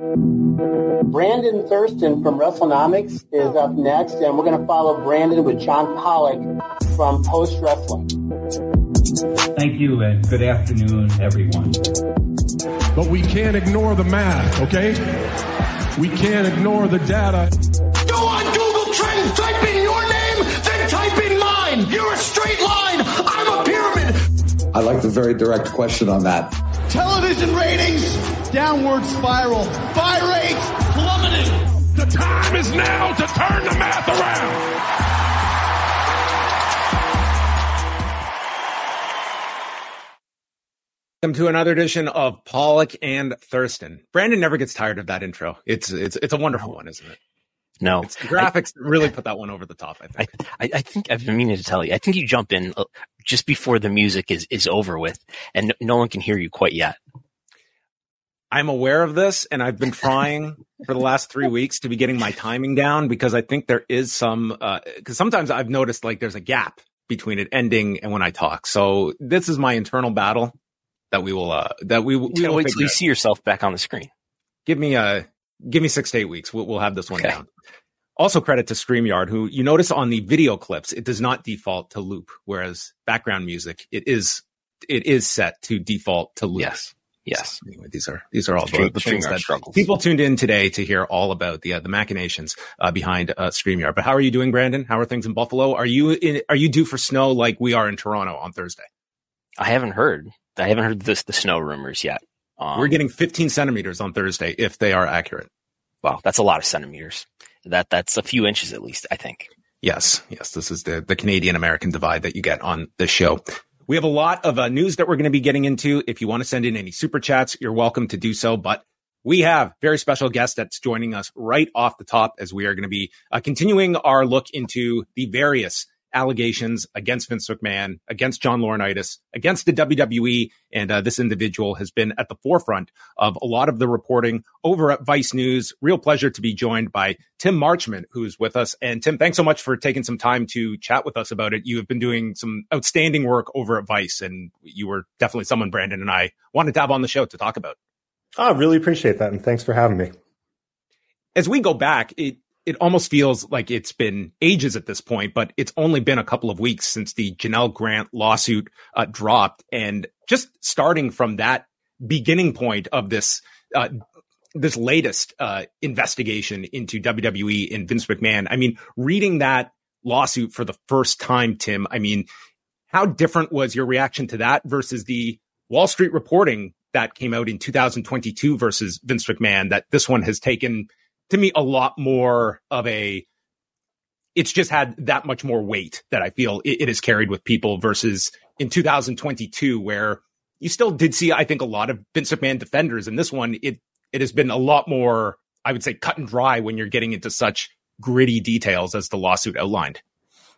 Brandon Thurston from WrestleNomics is up next, and we're going to follow Brandon with John Pollock from Post Wrestling. Thank you, and good afternoon, everyone. But we can't ignore the math, okay? We can't ignore the data. Go on Google Trends, type in your name, then type in mine. You're a straight line. I'm a pyramid. I like the very direct question on that. Television ratings, downward spiral. Fire rates plummeting. The time is now to turn the math around. Welcome to another edition of Pollock and Thurston. Brandon never gets tired of that intro. It's it's it's a wonderful one, isn't it? No, it's the graphics I, really put that one over the top. I think. I, I, think I've been meaning to tell you. I think you jump in uh, just before the music is is over with, and no, no one can hear you quite yet. I'm aware of this, and I've been trying for the last three weeks to be getting my timing down because I think there is some. Because uh, sometimes I've noticed like there's a gap between it ending and when I talk. So this is my internal battle that we will uh that we, we will wait till you see yourself back on the screen. Give me a uh, give me six to eight weeks. We'll, we'll have this one okay. down. Also, credit to StreamYard, who you notice on the video clips, it does not default to loop, whereas background music it is it is set to default to loop. Yes. Yes. So anyway, these are these are all the, the things that struggles. people tuned in today to hear all about the uh, the machinations uh, behind uh, Streamyard. But how are you doing, Brandon? How are things in Buffalo? Are you in, are you due for snow like we are in Toronto on Thursday? I haven't heard. I haven't heard this, the snow rumors yet. Um, We're getting 15 centimeters on Thursday if they are accurate. Wow, that's a lot of centimeters. That that's a few inches at least, I think. Yes, yes, this is the the Canadian American divide that you get on this show. We have a lot of uh, news that we're going to be getting into. If you want to send in any super chats, you're welcome to do so. But we have very special guest that's joining us right off the top as we are going to be uh, continuing our look into the various allegations against Vince McMahon, against John Laurinaitis, against the WWE. And uh, this individual has been at the forefront of a lot of the reporting over at Vice News. Real pleasure to be joined by Tim Marchman, who's with us. And Tim, thanks so much for taking some time to chat with us about it. You have been doing some outstanding work over at Vice, and you were definitely someone Brandon and I wanted to have on the show to talk about. I oh, really appreciate that. And thanks for having me. As we go back, it, it almost feels like it's been ages at this point, but it's only been a couple of weeks since the Janel Grant lawsuit uh, dropped. And just starting from that beginning point of this, uh, this latest uh, investigation into WWE and Vince McMahon, I mean, reading that lawsuit for the first time, Tim, I mean, how different was your reaction to that versus the Wall Street reporting that came out in 2022 versus Vince McMahon that this one has taken to me a lot more of a it's just had that much more weight that I feel it, it has carried with people versus in 2022 where you still did see I think a lot of Vince McMahon defenders and this one it it has been a lot more I would say cut and dry when you're getting into such gritty details as the lawsuit outlined.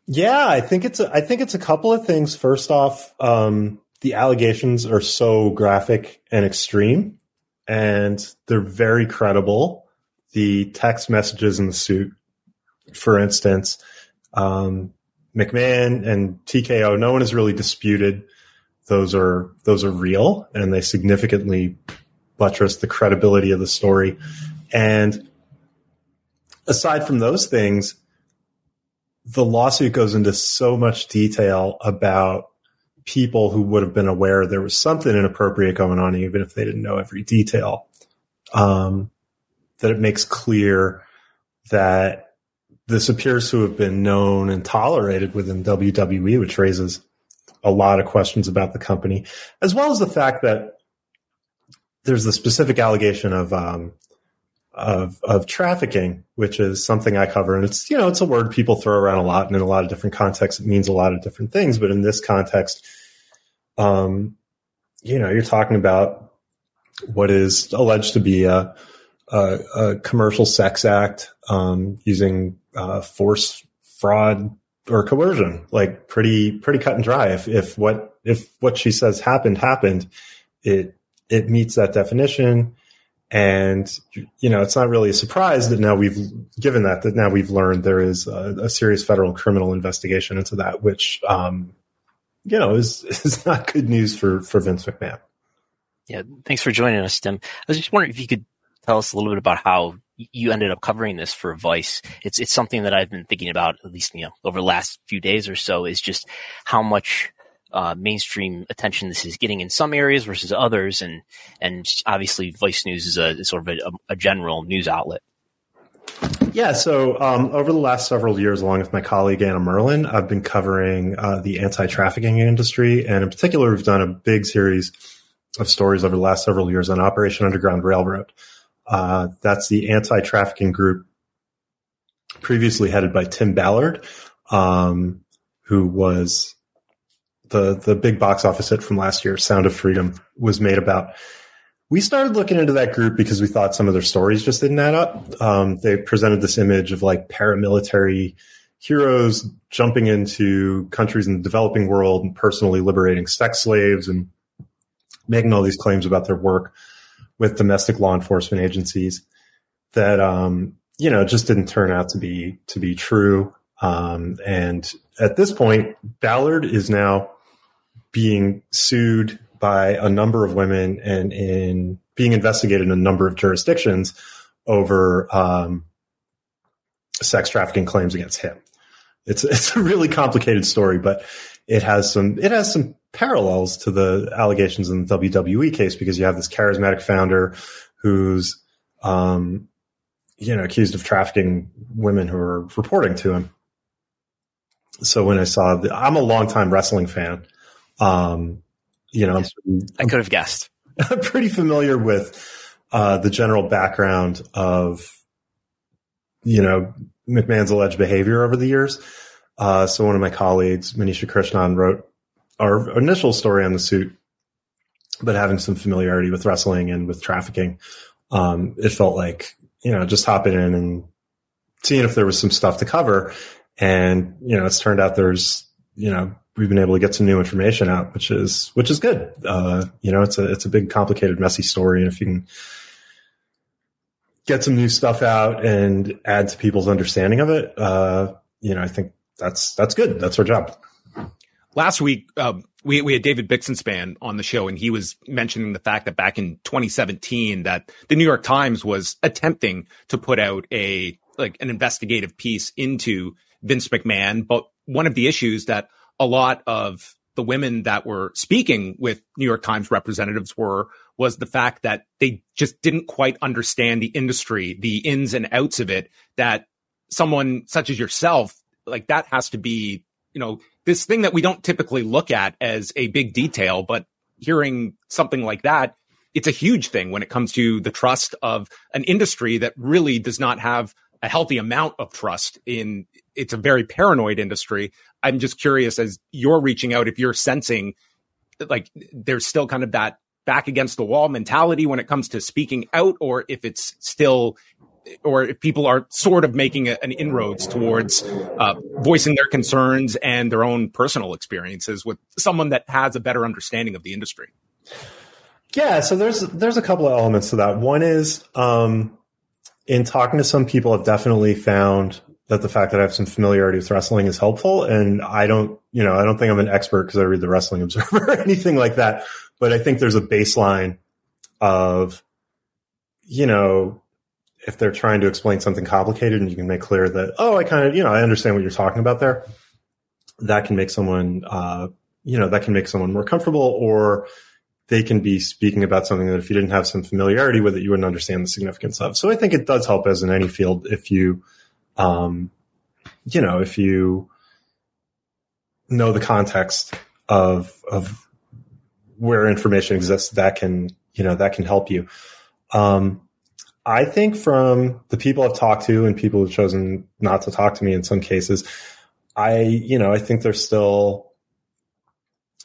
Yeah, I think it's a, I think it's a couple of things. First off, um, the allegations are so graphic and extreme, and they're very credible the text messages in the suit, for instance, um, McMahon and TKO, no one has really disputed those are those are real, and they significantly buttress the credibility of the story. And aside from those things, the lawsuit goes into so much detail about people who would have been aware there was something inappropriate going on, even if they didn't know every detail. Um, that it makes clear that this appears to have been known and tolerated within WWE, which raises a lot of questions about the company, as well as the fact that there's the specific allegation of um, of of trafficking, which is something I cover, and it's you know it's a word people throw around a lot, and in a lot of different contexts, it means a lot of different things. But in this context, um, you know, you're talking about what is alleged to be a a, a commercial sex act um, using uh, force, fraud, or coercion. Like pretty pretty cut and dry. If if what if what she says happened happened, it it meets that definition. And you know, it's not really a surprise that now we've given that that now we've learned there is a, a serious federal criminal investigation into that, which um, you know is is not good news for for Vince McMahon. Yeah, thanks for joining us, Tim. I was just wondering if you could tell us a little bit about how you ended up covering this for Vice. It's it's something that I've been thinking about at least you know over the last few days or so. Is just how much uh, mainstream attention this is getting in some areas versus others, and and obviously Vice News is a is sort of a, a, general news outlet. Yeah, so um, over the last several years, along with my colleague Anna Merlan, I've been covering uh, the anti-trafficking industry, and in particular, we've done a big series of stories over the last several years on Operation Underground Railroad. Uh, that's the anti-trafficking group previously headed by Tim Ballard, um, who was the the big box office hit from last year, Sound of Freedom, was made about. We started looking into that group because we thought some of their stories just didn't add up. Um, they presented this image of like paramilitary heroes jumping into countries in the developing world and personally liberating sex slaves and making all these claims about their work with domestic law enforcement agencies that um, you know just didn't turn out to be to be true. Um, and at this point, Ballard is now being sued by a number of women and in being investigated in a number of jurisdictions over um, sex trafficking claims against him. It's it's a really complicated story, but it has some it has some parallels to the allegations in the WWE case because you have this charismatic founder who's, um, you know, accused of trafficking women who are reporting to him. So when I saw the, I'm a longtime wrestling fan. Um, you know, I'm, I could have guessed. I'm pretty familiar with uh, the general background of, you know, McMahon's alleged behavior over the years. Uh, so one of my colleagues, Manisha Krishnan, wrote our initial story on the suit, but having some familiarity with wrestling and with trafficking, um, it felt like, you know, just hopping in and seeing if there was some stuff to cover. And, you know, it's turned out there's, you know, we've been able to get some new information out, which is, which is good. Uh, you know, it's a, it's a big, complicated, messy story. And if you can get some new stuff out and add to people's understanding of it, uh, you know, I think that's, that's good. That's our job last week um, we we had David Bixenspan on the show, and he was mentioning the fact that back in 2017 that the New York Times was attempting to put out a like an investigative piece into Vince McMahon, but one of the issues that a lot of the women that were speaking with New York Times representatives were was the fact that they just didn't quite understand the industry, the ins and outs of it. That someone such as yourself, like that, has to be you know this thing that we don't typically look at as a big detail, but hearing something like that, it's a huge thing when it comes to the trust of an industry that really does not have a healthy amount of trust in it's a very paranoid industry. I'm just curious as you're reaching out if you're sensing like there's still kind of that back against the wall mentality when it comes to speaking out or if it's still or if people are sort of making a, an inroads towards uh, voicing their concerns and their own personal experiences with someone that has a better understanding of the industry. Yeah, so there's there's a couple of elements to that. One is um, in talking to some people, I've definitely found that the fact that I have some familiarity with wrestling is helpful. And I don't, you know, I don't think I'm an expert because I read the Wrestling Observer or anything like that. But I think there's a baseline of, you know, if they're trying to explain something complicated and you can make clear that, oh, I kind of, you know, I understand what you're talking about there, that can make someone, uh, you know, that can make someone more comfortable or they can be speaking about something that if you didn't have some familiarity with it, you wouldn't understand the significance of. So I think it does help as in any field if you, um, you know, if you know the context of, of where information exists, that can, you know, that can help you. Um, I think from the people I've talked to and people who've chosen not to talk to me in some cases, I, you know, I think there's still,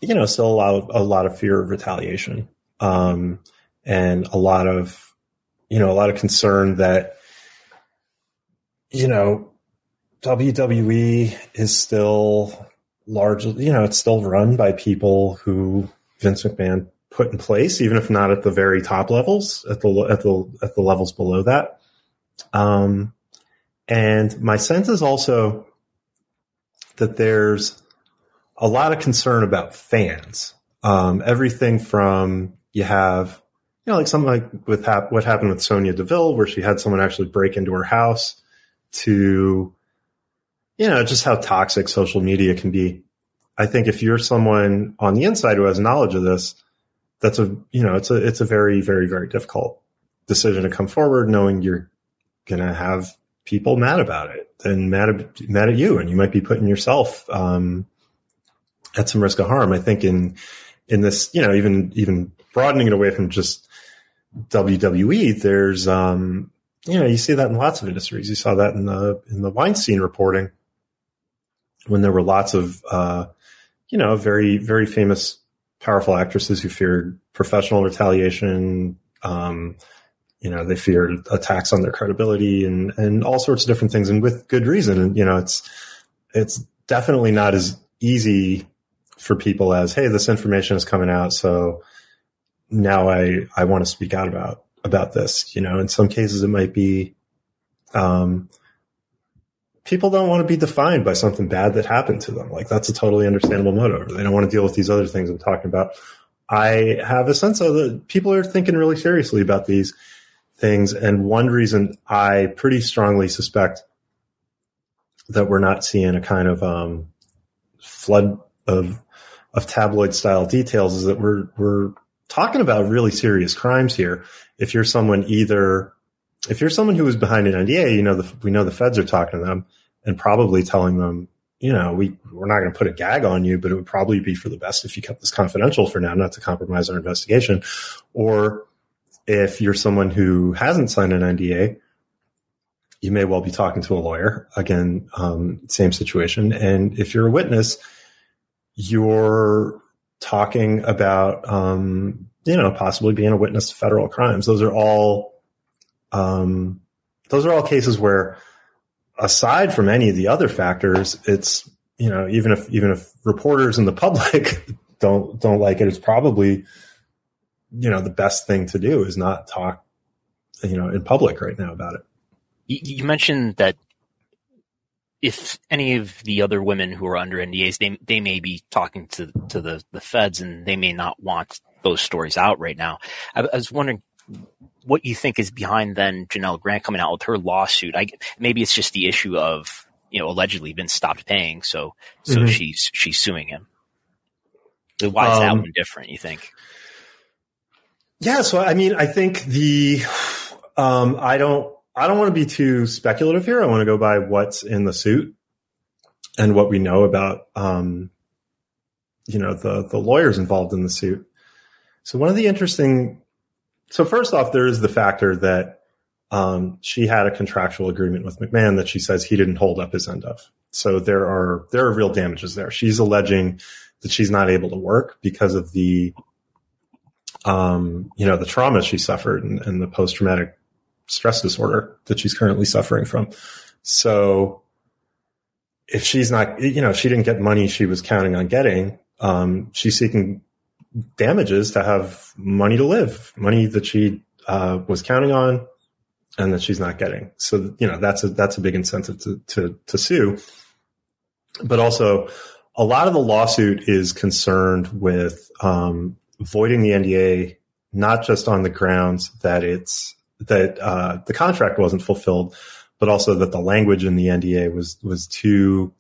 you know, still a lot of, a lot of fear of retaliation. Um, and a lot of, you know, a lot of concern that, you know, WWE is still largely, you know, it's still run by people who Vince McMahon put in place, even if not at the very top levels, at the at the at the levels below that. Um, and my sense is also that there's a lot of concern about fans. Um, everything from you have you know, like something like with hap- what happened with Sonya Deville, where she had someone actually break into her house to, you know, just how toxic social media can be. I think if you're someone on the inside who has knowledge of this, that's a, you know, it's a, it's a very, very, very difficult decision to come forward knowing you're going to have people mad about it and mad, at, mad at you. And you might be putting yourself, um, at some risk of harm. I think in, in this, you know, even, even broadening it away from just WWE, there's, um, you know, you see that in lots of industries. You saw that in the, in the Weinstein reporting when there were lots of, uh, you know, very, very famous, powerful actresses who feared professional retaliation, um, you know, they feared attacks on their credibility and, and all sorts of different things and with good reason. And, you know, it's, it's definitely not as easy for people as, Hey, this information is coming out. So now I, I want to speak out about, about this, you know, in some cases it might be, um, people don't want to be defined by something bad that happened to them. Like that's a totally understandable motive. They don't want to deal with these other things I'm talking about. I have a sense of that people are thinking really seriously about these things. And one reason I pretty strongly suspect that we're not seeing a kind of um, flood of of tabloid style details is that we're we're talking about really serious crimes here. If you're someone either if you're someone who is behind an NDA, you know the, we know the feds are talking to them and probably telling them, you know, we we're not going to put a gag on you, but it would probably be for the best if you kept this confidential for now, not to compromise our investigation. Or if you're someone who hasn't signed an NDA, you may well be talking to a lawyer. Again, um, same situation. And if you're a witness, you're talking about, um, you know, possibly being a witness to federal crimes. Those are all, um, those are all cases where, aside from any of the other factors, it's you know even if even if reporters and the public don't don't like it, it's probably you know the best thing to do is not talk you know in public right now about it. You mentioned that if any of the other women who are under NDAs, they they may be talking to to the the feds, and they may not want those stories out right now. I, I was wondering what you think is behind then Janel Grant coming out with her lawsuit. I maybe it's just the issue of you know allegedly been stopped paying, so so mm-hmm. she's she's suing him. Why is um, that one different? You think? Yeah, so I mean, I think the um, I don't I don't want to be too speculative here. I want to go by what's in the suit and what we know about um, you know the the lawyers involved in the suit. So one of the interesting so first off, there is the factor that um, she had a contractual agreement with McMahon that she says he didn't hold up his end of. So there are there are real damages there. She's alleging that she's not able to work because of the um, you know the trauma she suffered and, and the post traumatic stress disorder that she's currently suffering from. So if she's not, you know, if she didn't get money she was counting on getting, um, she's seeking damages to have money to live, money that she uh, was counting on and that she's not getting. So you know that's a that's a big incentive to to, to sue. But also, a lot of the lawsuit is concerned with um, voiding the NDA, not just on the grounds that it's that uh, the contract wasn't fulfilled, but also that the language in the NDA was was too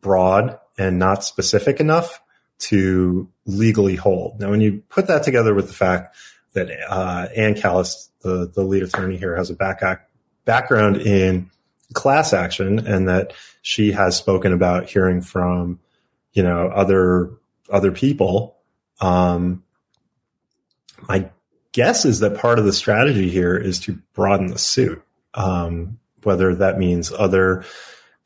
broad and not specific enough to legally hold. Now, when you put that together with the fact that uh, Ann Callis, the, the lead attorney here, has a back background in class action and that she has spoken about hearing from, you know, other other people. Um, my guess is that part of the strategy here is to broaden the suit, um, whether that means other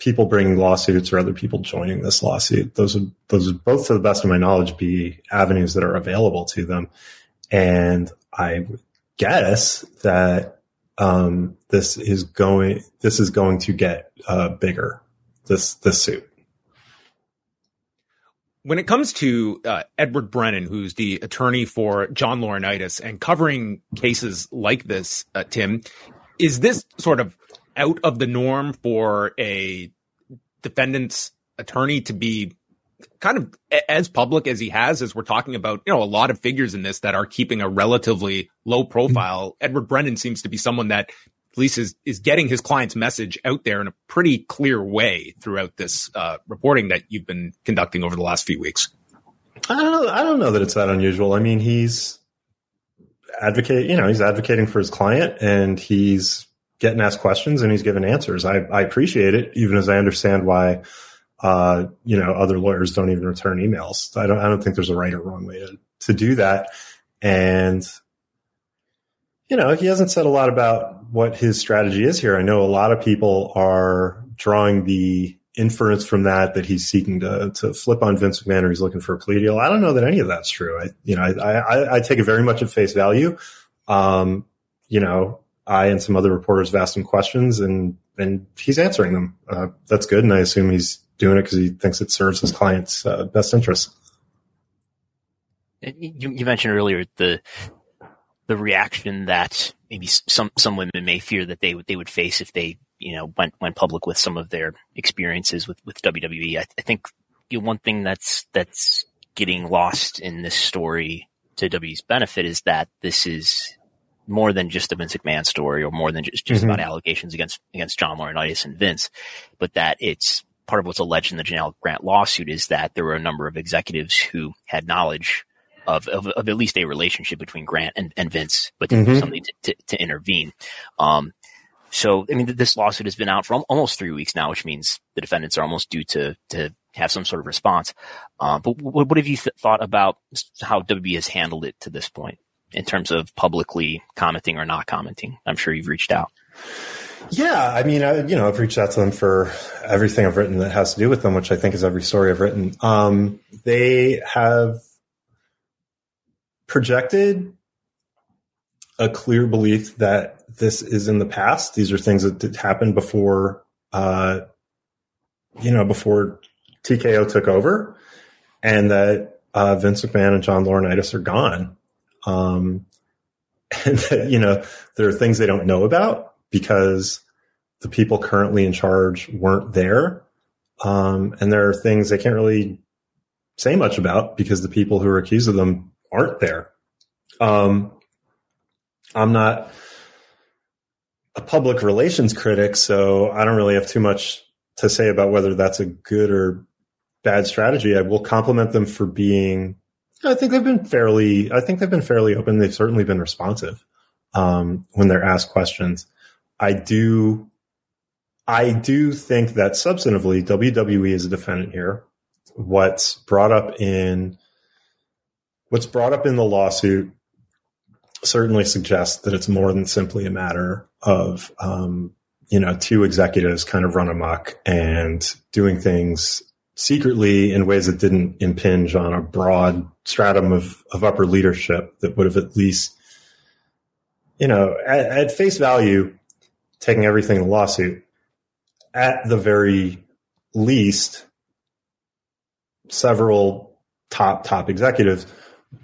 people bringing lawsuits or other people joining this lawsuit. Those would those would both, to the best of my knowledge, be avenues that are available to them. And I would guess that um, this is going this is going to get uh, bigger. This this suit. When it comes to uh, Edward Brennan, who's the attorney for John Laurinaitis and covering cases like this, uh, Tim, is this sort of out of the norm for a defendant's attorney to be kind of as public as he has, as we're talking about, you know, a lot of figures in this that are keeping a relatively low profile. Mm-hmm. Edward Brennan seems to be someone that at least is, is getting his client's message out there in a pretty clear way throughout this uh, reporting that you've been conducting over the last few weeks. I don't know. I don't know that it's that unusual. I mean, he's advocate, you know, he's advocating for his client and he's getting asked questions and he's giving answers. I, I appreciate it, even as I understand why, uh, you know, other lawyers don't even return emails. I don't, I don't think there's a right or wrong way to, to do that. And, you know, he hasn't said a lot about what his strategy is here. I know a lot of people are drawing the inference from that that he's seeking to to flip on Vince McMahon or he's looking for a plea deal. I don't know that any of that's true. I you know I I, I take it very much at face value. Um, you know, I and some other reporters have asked him questions and and he's answering them. Uh, that's good, and I assume he's doing it because he thinks it serves his client's uh, best interests. You, you mentioned earlier the the reaction that maybe some some women may fear that they would they would face if they you know went went public with some of their experiences with with WWE. I, I think you know, one thing that's that's getting lost in this story to WWE's benefit is that this is more than just a Vince McMahon story or more than just, just mm-hmm. about allegations against against John Laurinaitis and Vince, but that it's part of what's alleged in the Janel Grant lawsuit is that there were a number of executives who had knowledge of, of, of at least a relationship between Grant and, and Vince, but didn't mm-hmm. do something to, to, to intervene. Um, so, I mean, this lawsuit has been out for almost three weeks now, which means the defendants are almost due to, to have some sort of response. Uh, but what, what, have you th- thought about how WB has handled it to this point in terms of publicly commenting or not commenting? I'm sure you've reached out. Yeah, I mean, I, you know, I've reached out to them for everything I've written that has to do with them, which I think is every story I've written. Um, they have projected a clear belief that this is in the past. These are things that happened before, uh, you know, before TKO took over, and that uh, Vince McMahon and John Laurinaitis are gone. Um, and that, you know, there are things they don't know about because the people currently in charge weren't there. Um, and there are things they can't really say much about because the people who are accused of them aren't there. Um, I'm not a public relations critic, so I don't really have too much to say about whether that's a good or bad strategy. I will compliment them for being. I think they've been fairly. I think they've been fairly open. They've certainly been responsive um, when they're asked questions. I do. I do think that substantively, WWE is a defendant here. What's brought up in what's brought up in the lawsuit certainly suggests that it's more than simply a matter of um, you know two executives kind of run amok and doing things secretly in ways that didn't impinge on a broad stratum of, of upper leadership that would have at least you know at, at face value taking everything in the lawsuit at the very least several top top executives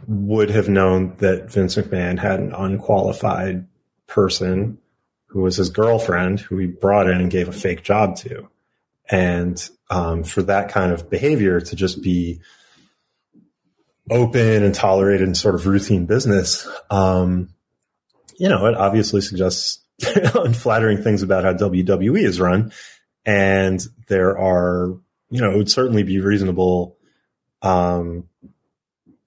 would have known that Vince McMahon had an unqualified person who was his girlfriend who he brought in and gave a fake job to. And um, for that kind of behavior to just be open and tolerated in sort of routine business, um, you know, it obviously suggests unflattering things about how WWE is run. And there are, you know, it would certainly be reasonable um,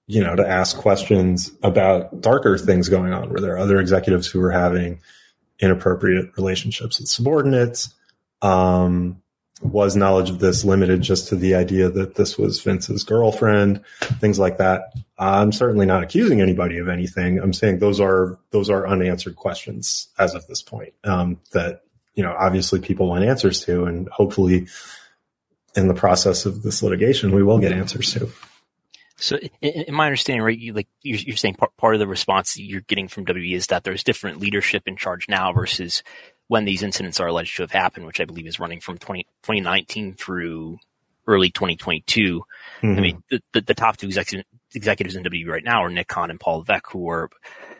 you know, to ask questions about darker things going on. Were there other executives who were having inappropriate relationships with subordinates? Um, was knowledge of this limited just to the idea that this was Vince's girlfriend? Things like that. I'm certainly not accusing anybody of anything. I'm saying those are those are unanswered questions as of this point um, that you know obviously people want answers to, and hopefully in the process of this litigation we will get answers to. So, in, my understanding, right, you like you're, you're saying part, part of the response you're getting from WWE is that there's different leadership in charge now versus when these incidents are alleged to have happened, which I believe is running from 20, 2019 through early 2022. Mm-hmm. I mean, the, the, the top two executives, executives in WWE right now are Nick Khan and Paul Levesque, who were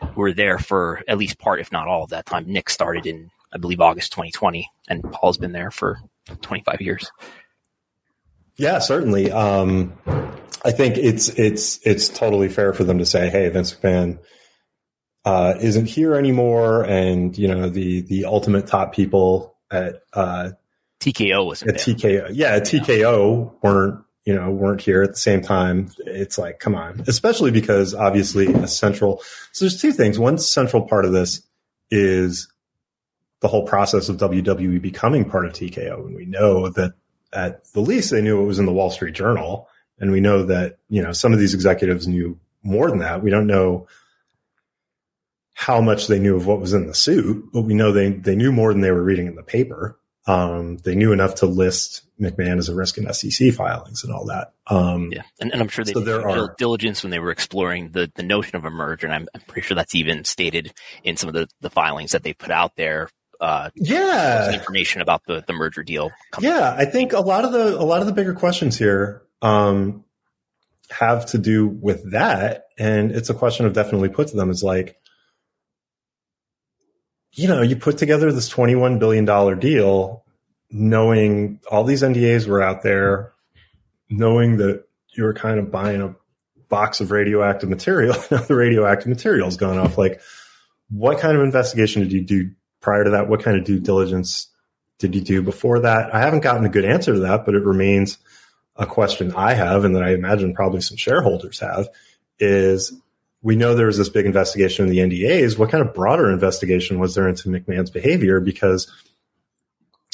who were there for at least part, if not all, of that time. Nick started in, I believe, August 2020, and Paul's been there for 25 years. Yeah, certainly. Um, I think it's it's it's totally fair for them to say, "Hey, Vince McMahon uh, isn't here anymore," and you know the the ultimate top people at uh, TKO was at TKO. Yeah, at TKO weren't you know weren't here at the same time. It's like, come on, especially because obviously a central. So there's two things. One central part of this is the whole process of WWE becoming part of TKO, and we know that at the least they knew it was in the Wall Street Journal and we know that, you know, some of these executives knew more than that. We don't know how much they knew of what was in the suit, but we know they, they knew more than they were reading in the paper. Um, they knew enough to list McMahon as a risk in SEC filings and all that. Um, yeah, and, and, I'm sure they so did are, diligence when they were exploring the, the notion of a merger, and I'm, I'm, pretty sure that's even stated in some of the, the filings that they put out there. Uh, yeah, information about the, the merger deal. Yeah, I think a lot of the a lot of the bigger questions here um, have to do with that. And it's a question of definitely put to them is like, you know, you put together this $21 billion deal, knowing all these NDAs were out there, knowing that you were kind of buying a box of radioactive material. Now the radioactive material has gone off. Like, what kind of investigation did you do prior to that? What kind of due diligence did you do before that? I haven't gotten a good answer to that, but it remains – a question I have, and that I imagine probably some shareholders have, is we know there was this big investigation in the NDAs. What kind of broader investigation was there into McMahon's behavior? Because,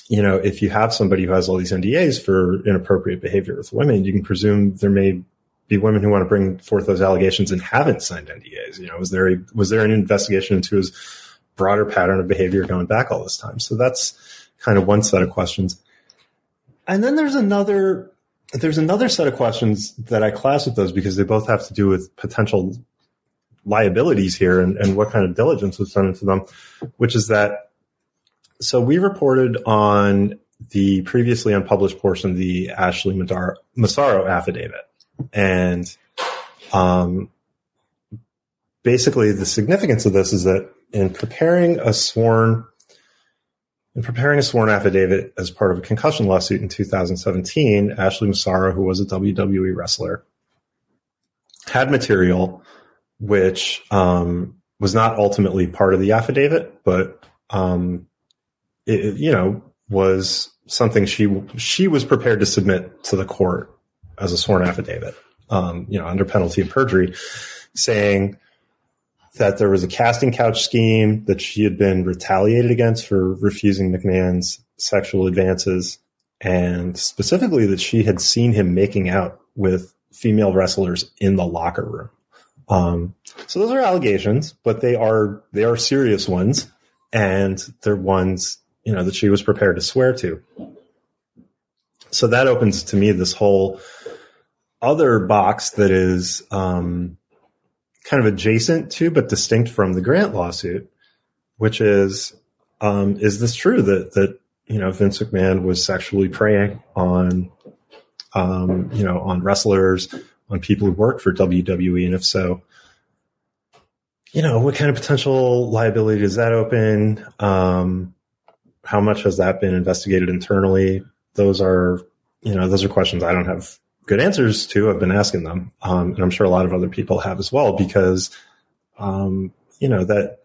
you know, if you have somebody who has all these NDAs for inappropriate behavior with women, you can presume there may be women who want to bring forth those allegations and haven't signed NDAs. You know, was there a, was there an investigation into his broader pattern of behavior going back all this time? So that's kind of one set of questions. And then there's another there's another set of questions that I class with those because they both have to do with potential liabilities here and, and what kind of diligence was done into them, which is that so we reported on the previously unpublished portion of the Ashley Massaro affidavit. And um, basically, the significance of this is that in preparing a sworn in preparing a sworn affidavit as part of a concussion lawsuit in 2017, Ashley Massaro, who was a WWE wrestler, had material which um, was not ultimately part of the affidavit, but um, it, you know was something she she was prepared to submit to the court as a sworn affidavit, um, you know, under penalty of perjury, saying that there was a casting couch scheme that she had been retaliated against for refusing McMahon's sexual advances, and specifically that she had seen him making out with female wrestlers in the locker room. Um, so those are allegations, but they are they are serious ones, and they're ones you know that she was prepared to swear to. So that opens to me this whole other box that is um, kind of adjacent to but distinct from the Grant lawsuit, which is um, is this true that that you know Vince McMahon was sexually preying on um, you know on wrestlers, on people who work for WWE, and if so, you know what kind of potential liability does that open? Um, how much has that been investigated internally? Those are you know those are questions I don't have good answers to. I've been asking them, um, and I'm sure a lot of other people have as well, because um, you know that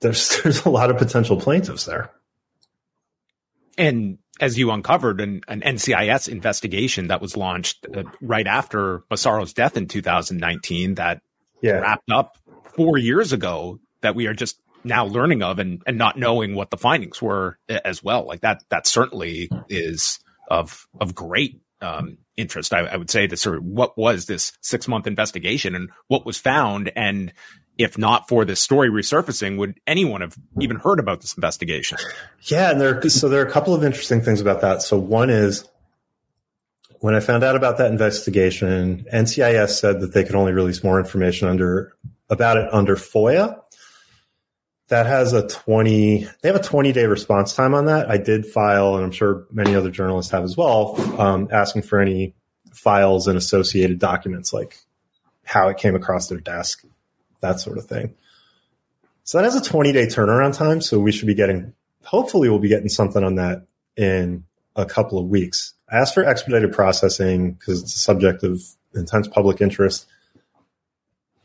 there's there's a lot of potential plaintiffs there. And as you uncovered, an, an NCIS investigation that was launched uh, right after Massaro's death in 2019 that yeah. wrapped up four years ago that we are just now learning of and, and not knowing what the findings were as well. Like that, that certainly is of, of great um, interest, I, I, would say, to sort of what was this six month investigation and what was found. And if not for this story resurfacing, would anyone have even heard about this investigation? Yeah. And there, so there are a couple of interesting things about that. So one is when I found out about that investigation, NCIS said that they could only release more information under about it under FOIA that has a 20 they have a 20 day response time on that i did file and i'm sure many other journalists have as well um, asking for any files and associated documents like how it came across their desk that sort of thing so that has a 20 day turnaround time so we should be getting hopefully we'll be getting something on that in a couple of weeks I asked for expedited processing because it's a subject of intense public interest.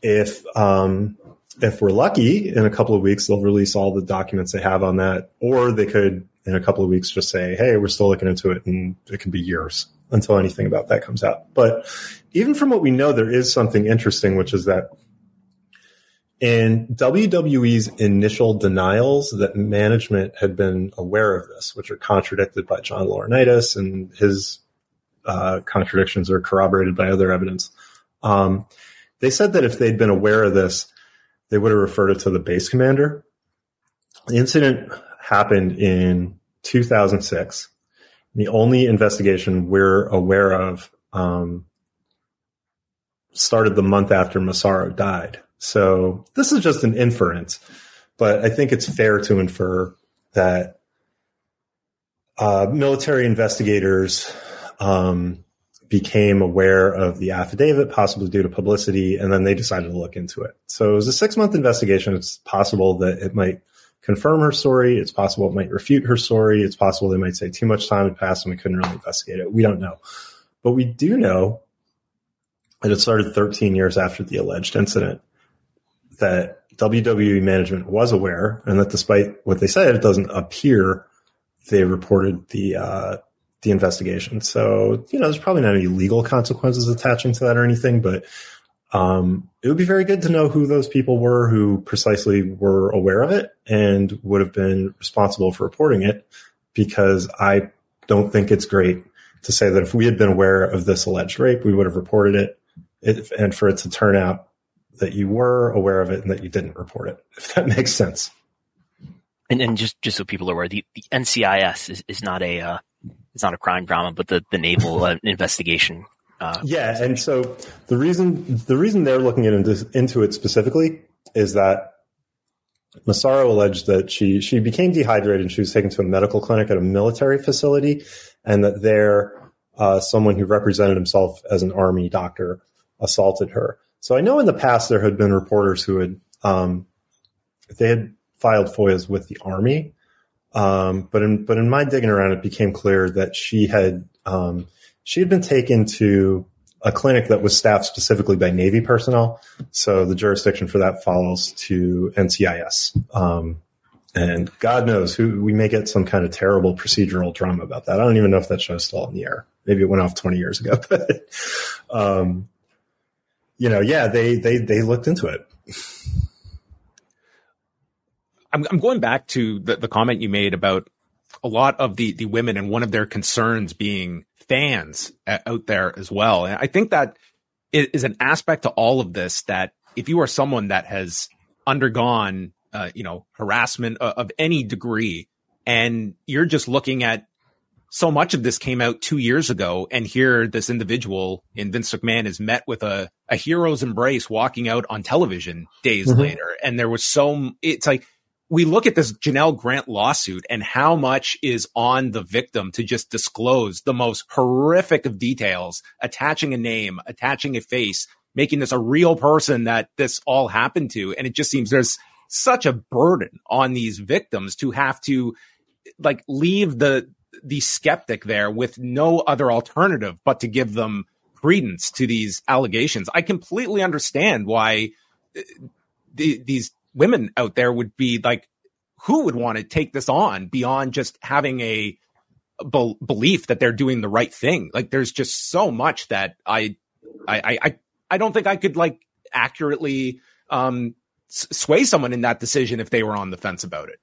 If um, if we're lucky, in a couple of weeks they'll release all the documents they have on that, or they could in a couple of weeks just say, "Hey, we're still looking into it," and it could be years until anything about that comes out. But even from what we know, there is something interesting, which is that in WWE's initial denials that management had been aware of this, which are contradicted by John Laurinaitis, and his uh, contradictions are corroborated by other evidence. Um, they said that if they'd been aware of this, they would have referred it to the base commander. The incident happened in 2006. The only investigation we're aware of um, started the month after Massaro died. So this is just an inference, but I think it's fair to infer that uh, military investigators um, became aware of the affidavit, possibly due to publicity, and then they decided to look into it. So it was a six month investigation. It's possible that it might confirm her story. It's possible it might refute her story. It's possible they might say too much time had passed and we couldn't really investigate it. We don't know. But we do know that it started 13 years after the alleged incident that WWE management was aware, and that despite what they said, it doesn't appear they reported the uh, the investigation. So you know, there's probably not any legal consequences attaching to that or anything, but um, it would be very good to know who those people were who precisely were aware of it and would have been responsible for reporting it, because I don't think it's great to say that if we had been aware of this alleged rape, we would have reported it, it and for it to turn out that you were aware of it and that you didn't report it, if that makes sense. And, and just, just so people are aware, the, the NCIS is, is not a, uh, it's not a crime drama, but the, the naval uh, investigation. Uh, yeah. And so the reason, the reason they're looking into, into it specifically is that Massaro alleged that she, she became dehydrated and she was taken to a medical clinic at a military facility and that there, uh, someone who represented himself as an army doctor assaulted her. So I know in the past there had been reporters who had um, they had filed FOIAs with the army, um, but in but in my digging around, it became clear that she had um, she had been taken to a clinic that was staffed specifically by Navy personnel. So the jurisdiction for that follows to NCIS. Um, and God knows who we may get some kind of terrible procedural drama about that. I don't even know if that show's still in the air. Maybe it went off 20 years ago, but, um, you know, yeah, they they they looked into it. I'm, I'm going back to the, the comment you made about a lot of the the women and one of their concerns being fans out there as well. And I think that is an aspect to all of this that if you are someone that has undergone, uh, you know, harassment of, of any degree, and you're just looking at so much of this came out two years ago, and here this individual in Vince McMahon is met with a, a hero's embrace walking out on television days mm-hmm. later. And there was so, it's like, we look at this Janel Grant lawsuit and how much is on the victim to just disclose the most horrific of details, attaching a name, attaching a face, making this a real person that this all happened to. And it just seems there's such a burden on these victims to have to like leave the the skeptic there with no other alternative but to give them credence to these allegations. I completely understand why uh, the, these women out there would be like, who would want to take this on beyond just having a be- belief that they're doing the right thing? Like, there's just so much that I, I, I, I don't think I could like accurately um, sway someone in that decision if they were on the fence about it.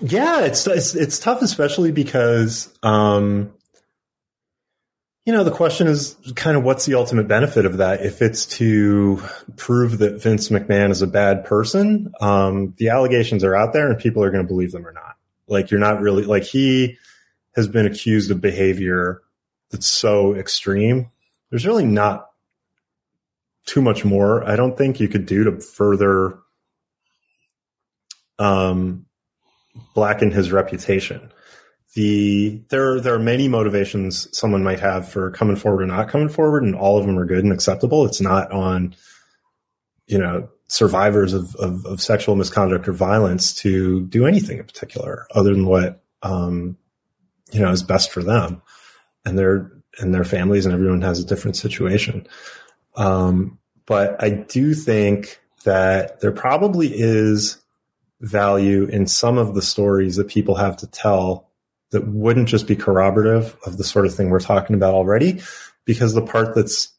Yeah, it's it's, it's tough, especially because um, you know the question is kind of what's the ultimate benefit of that? If it's to prove that Vince McMahon is a bad person, um, the allegations are out there, and people are going to believe them or not. Like you're not really like he has been accused of behavior that's so extreme. There's really not too much more. I don't think you could do to further um, blacken his reputation. The there there are many motivations someone might have for coming forward or not coming forward, and all of them are good and acceptable. It's not on you know survivors of, of, of sexual misconduct or violence to do anything in particular other than what um, you know is best for them. and their and their families, and everyone has a different situation. Um, but I do think that there probably is value in some of the stories that people have to tell that wouldn't just be corroborative of the sort of thing we're talking about already, because the part that's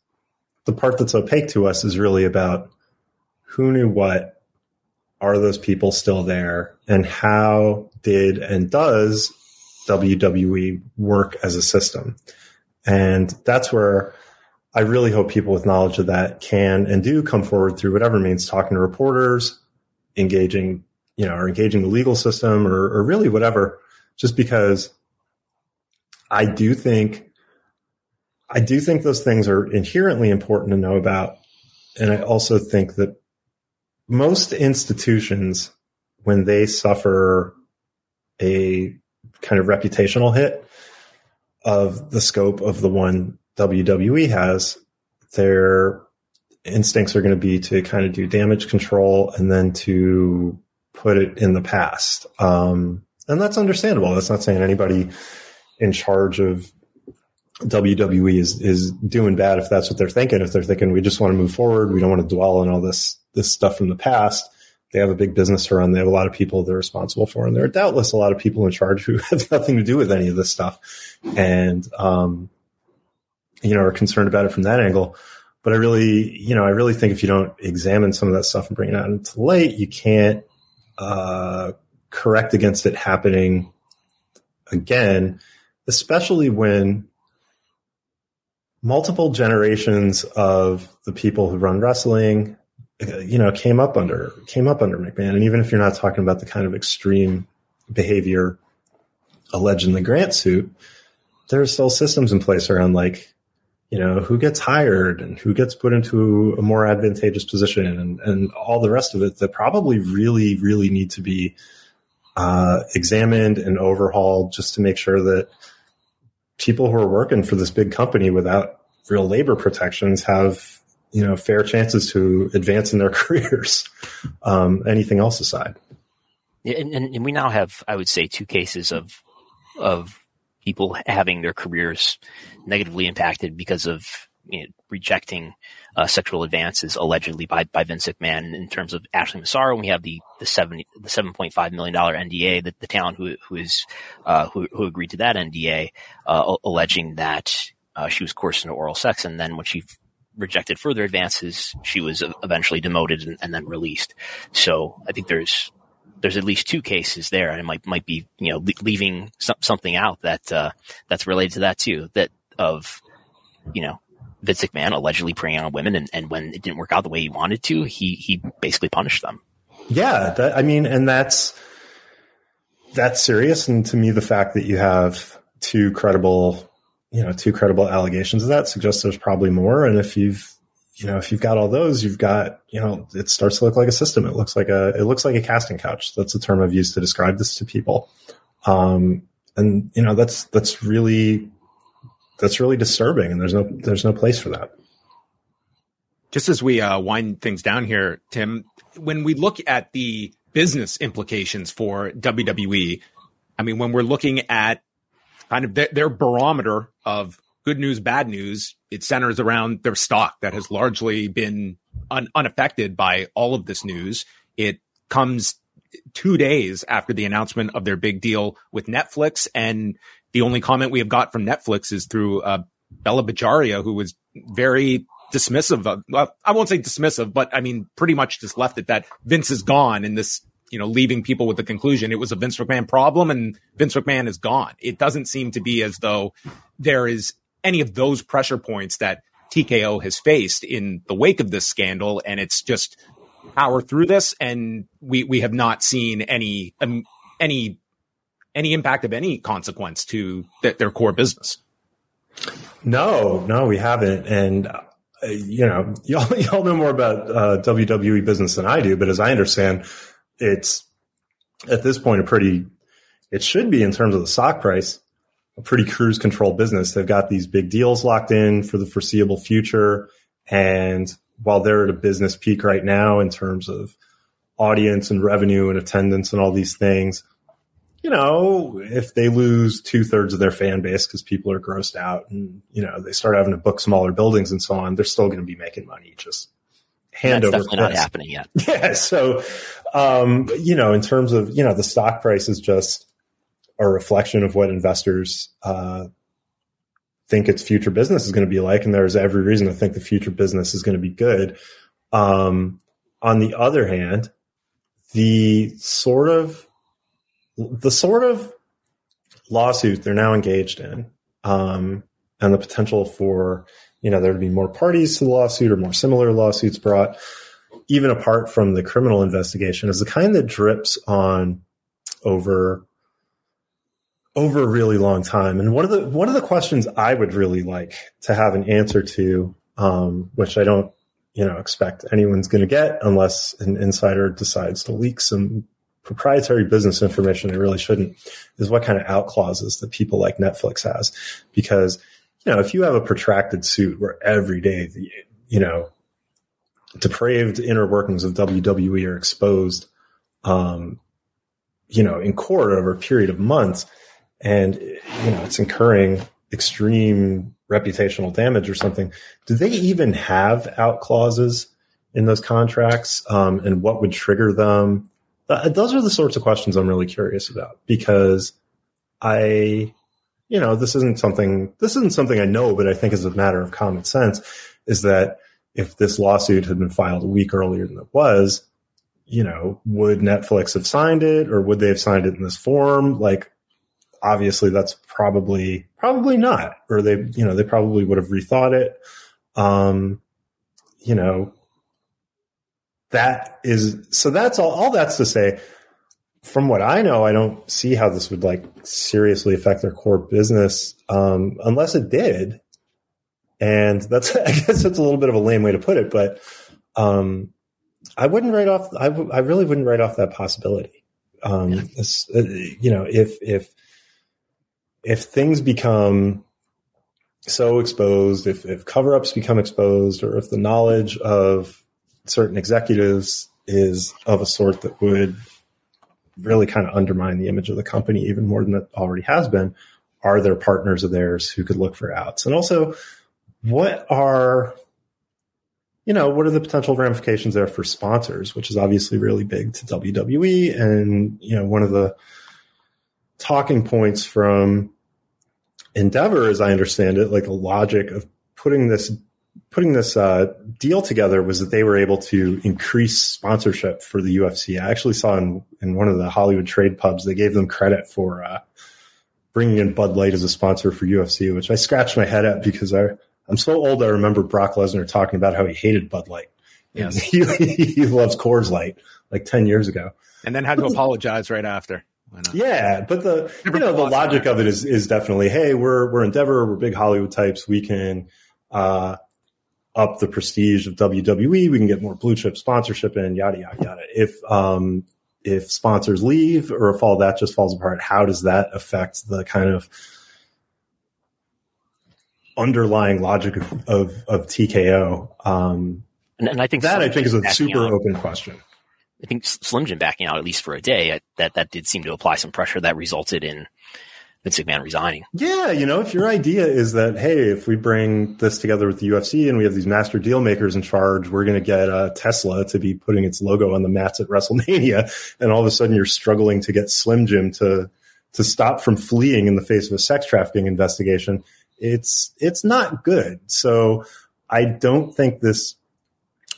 the part that's opaque to us is really about who knew what, are those people still there, and how did and does WWE work as a system? And that's where I really hope people with knowledge of that can and do come forward through whatever means talking to reporters, engaging, you know, or engaging the legal system or, or really whatever, just because I do think, I do think those things are inherently important to know about. And I also think that most institutions, when they suffer a kind of reputational hit of the scope of the one WWE has, their instincts are going to be to kind of do damage control and then to put it in the past. Um, and that's understandable. That's not saying anybody in charge of WWE is is doing bad if that's what they're thinking. If they're thinking we just want to move forward, we don't want to dwell on all this this stuff from the past. They have a big business to run. They have a lot of people they're responsible for, and there are doubtless a lot of people in charge who have nothing to do with any of this stuff. And um, you know, are concerned about it from that angle. But I really, you know, I really think if you don't examine some of that stuff and bring it out into light, you can't uh, correct against it happening again, especially when multiple generations of the people who run wrestling, you know, came up under came up under McMahon. And even if you're not talking about the kind of extreme behavior alleged in the Grant suit, there are still systems in place around like you know, who gets hired and who gets put into a more advantageous position and, and all the rest of it that probably really, really need to be uh, examined and overhauled just to make sure that people who are working for this big company without real labor protections have, you know, fair chances to advance in their careers. Um, anything else aside. And, and we now have, I would say, two cases of of people having their careers negatively impacted because of you know, rejecting uh, sexual advances allegedly by, by Vince McMahon. In terms of Ashley Massaro, we have the the the seven point five million dollar NDA that the talent who who is uh, who who agreed to that NDA uh, alleging that uh, she was coerced into oral sex, and then when she rejected further advances, she was eventually demoted and, and then released. So I think there's there's at least two cases there, and it might might be you know leaving some, something out that uh, that's related to that too. That of you know Vince McMahon allegedly preying on women, and, and when it didn't work out the way he wanted to, he he basically punished them. Yeah, that, I mean, and that's that's serious. And to me, the fact that you have two credible, you know, two credible allegations of that suggests there's probably more. And if you've you know, if you've got all those, you've got, you know, it starts to look like a system. It looks like a, it looks like a casting couch. That's the term I've used to describe this to people. Um, and you know, that's, that's really, that's really disturbing. And there's no, there's no place for that. Just as we uh, wind things down here, Tim, when we look at the business implications for WWE, I mean, when we're looking at kind of their, their barometer of good news, bad news, it centers around their stock that has largely been un- unaffected by all of this news. It comes two days after the announcement of their big deal with Netflix. And the only comment we have got from Netflix is through uh, Bela Bajaria, who was very dismissive of, well, I won't say dismissive, but I mean, pretty much just left it that Vince is gone and this, you know, leaving people with the conclusion it was a Vince McMahon problem and Vince McMahon is gone. It doesn't seem to be as though there is any of those pressure points that TKO has faced in the wake of this scandal. And it's just power through this. And we, we have not seen any, um, any, any impact of any consequence to th- their core business. No, no, we haven't. And, uh, you know, y'all, y'all know more about uh, WWE business than I do, but as I understand, it's at this point a pretty, it should be in terms of the stock price, a pretty cruise control business. They've got these big deals locked in for the foreseeable future. And while they're at a business peak right now in terms of audience and revenue and attendance and all these things, you know, if they lose two thirds of their fan base because people are grossed out and, you know, they start having to book smaller buildings and so on, they're still going to be making money. Just hand That's over definitely not happening yet. Yeah. So, um, you know, in terms of, you know, the stock price is just a reflection of what investors, uh, think its future business is going to be like. And there's every reason to think the future business is going to be good. Um, on the other hand, the sort of, the sort of lawsuit they're now engaged in, um, and the potential for, you know, there to be more parties to the lawsuit or more similar lawsuits brought, even apart from the criminal investigation, is the kind that drips on over over a really long time. And one of the one of the questions I would really like to have an answer to, um, which I don't, you know, expect anyone's going to get unless an insider decides to leak some proprietary business information they really shouldn't, is what kind of out clauses that people like Netflix has, because you know if you have a protracted suit where every day the you know depraved inner workings of WWE are exposed, um, you know, in court over a period of months, and you know it's incurring extreme reputational damage or something. Do they even have out clauses in those contracts, um, and what would trigger them? Uh, those are the sorts of questions I'm really curious about because I, you know, this isn't something this isn't something I know, but I think is a matter of common sense. Is that if this lawsuit had been filed a week earlier than it was, you know, would Netflix have signed it or would they have signed it in this form? Like, obviously that's probably, probably not, or they, you know, they probably would have rethought it. Um, you know, that is, so that's all, all that's to say, from what I know, I don't see how this would like seriously affect their core business, um, unless it did. And that's, I guess that's a little bit of a lame way to put it, but, um, I wouldn't write off, I, w- I really wouldn't write off that possibility. Um, Yeah. uh, you know, if, if, if things become so exposed, if, if cover ups become exposed, or if the knowledge of certain executives is of a sort that would really kind of undermine the image of the company even more than it already has been, are there partners of theirs who could look for outs? And also, what are you know what are the potential ramifications there for sponsors which is obviously really big to wwe and you know one of the talking points from endeavor as i understand it like a logic of putting this putting this uh, deal together was that they were able to increase sponsorship for the ufc i actually saw in, in one of the hollywood trade pubs they gave them credit for uh, bringing in bud light as a sponsor for ufc which i scratched my head at because i I'm so old. I remember Brock Lesnar talking about how he hated Bud Light. Yes. he, he loves Coors Light like 10 years ago. and then had to apologize right after. Why not? Yeah. But the, Never you know, the logic of it is, is definitely, Hey, we're, we're Endeavor. We're big Hollywood types. We can, uh, up the prestige of WWE. We can get more blue chip sponsorship in yada, yada, yada. If, um, if sponsors leave or if all that just falls apart, how does that affect the kind of underlying logic of, of, of TKO? Um, And, and I think that I think is a super out- open question. I think Slim Jim backing out at least for a day. That that did seem to apply some pressure that resulted in Vince McMahon resigning. Yeah, you know, if your idea is that, hey, if we bring this together with the UFC and we have these master deal makers in charge, we're going to get uh, Tesla to be putting its logo on the mats at WrestleMania, and all of a sudden you're struggling to get Slim Jim to to stop from fleeing in the face of a sex trafficking investigation. It's it's not good. So I don't think this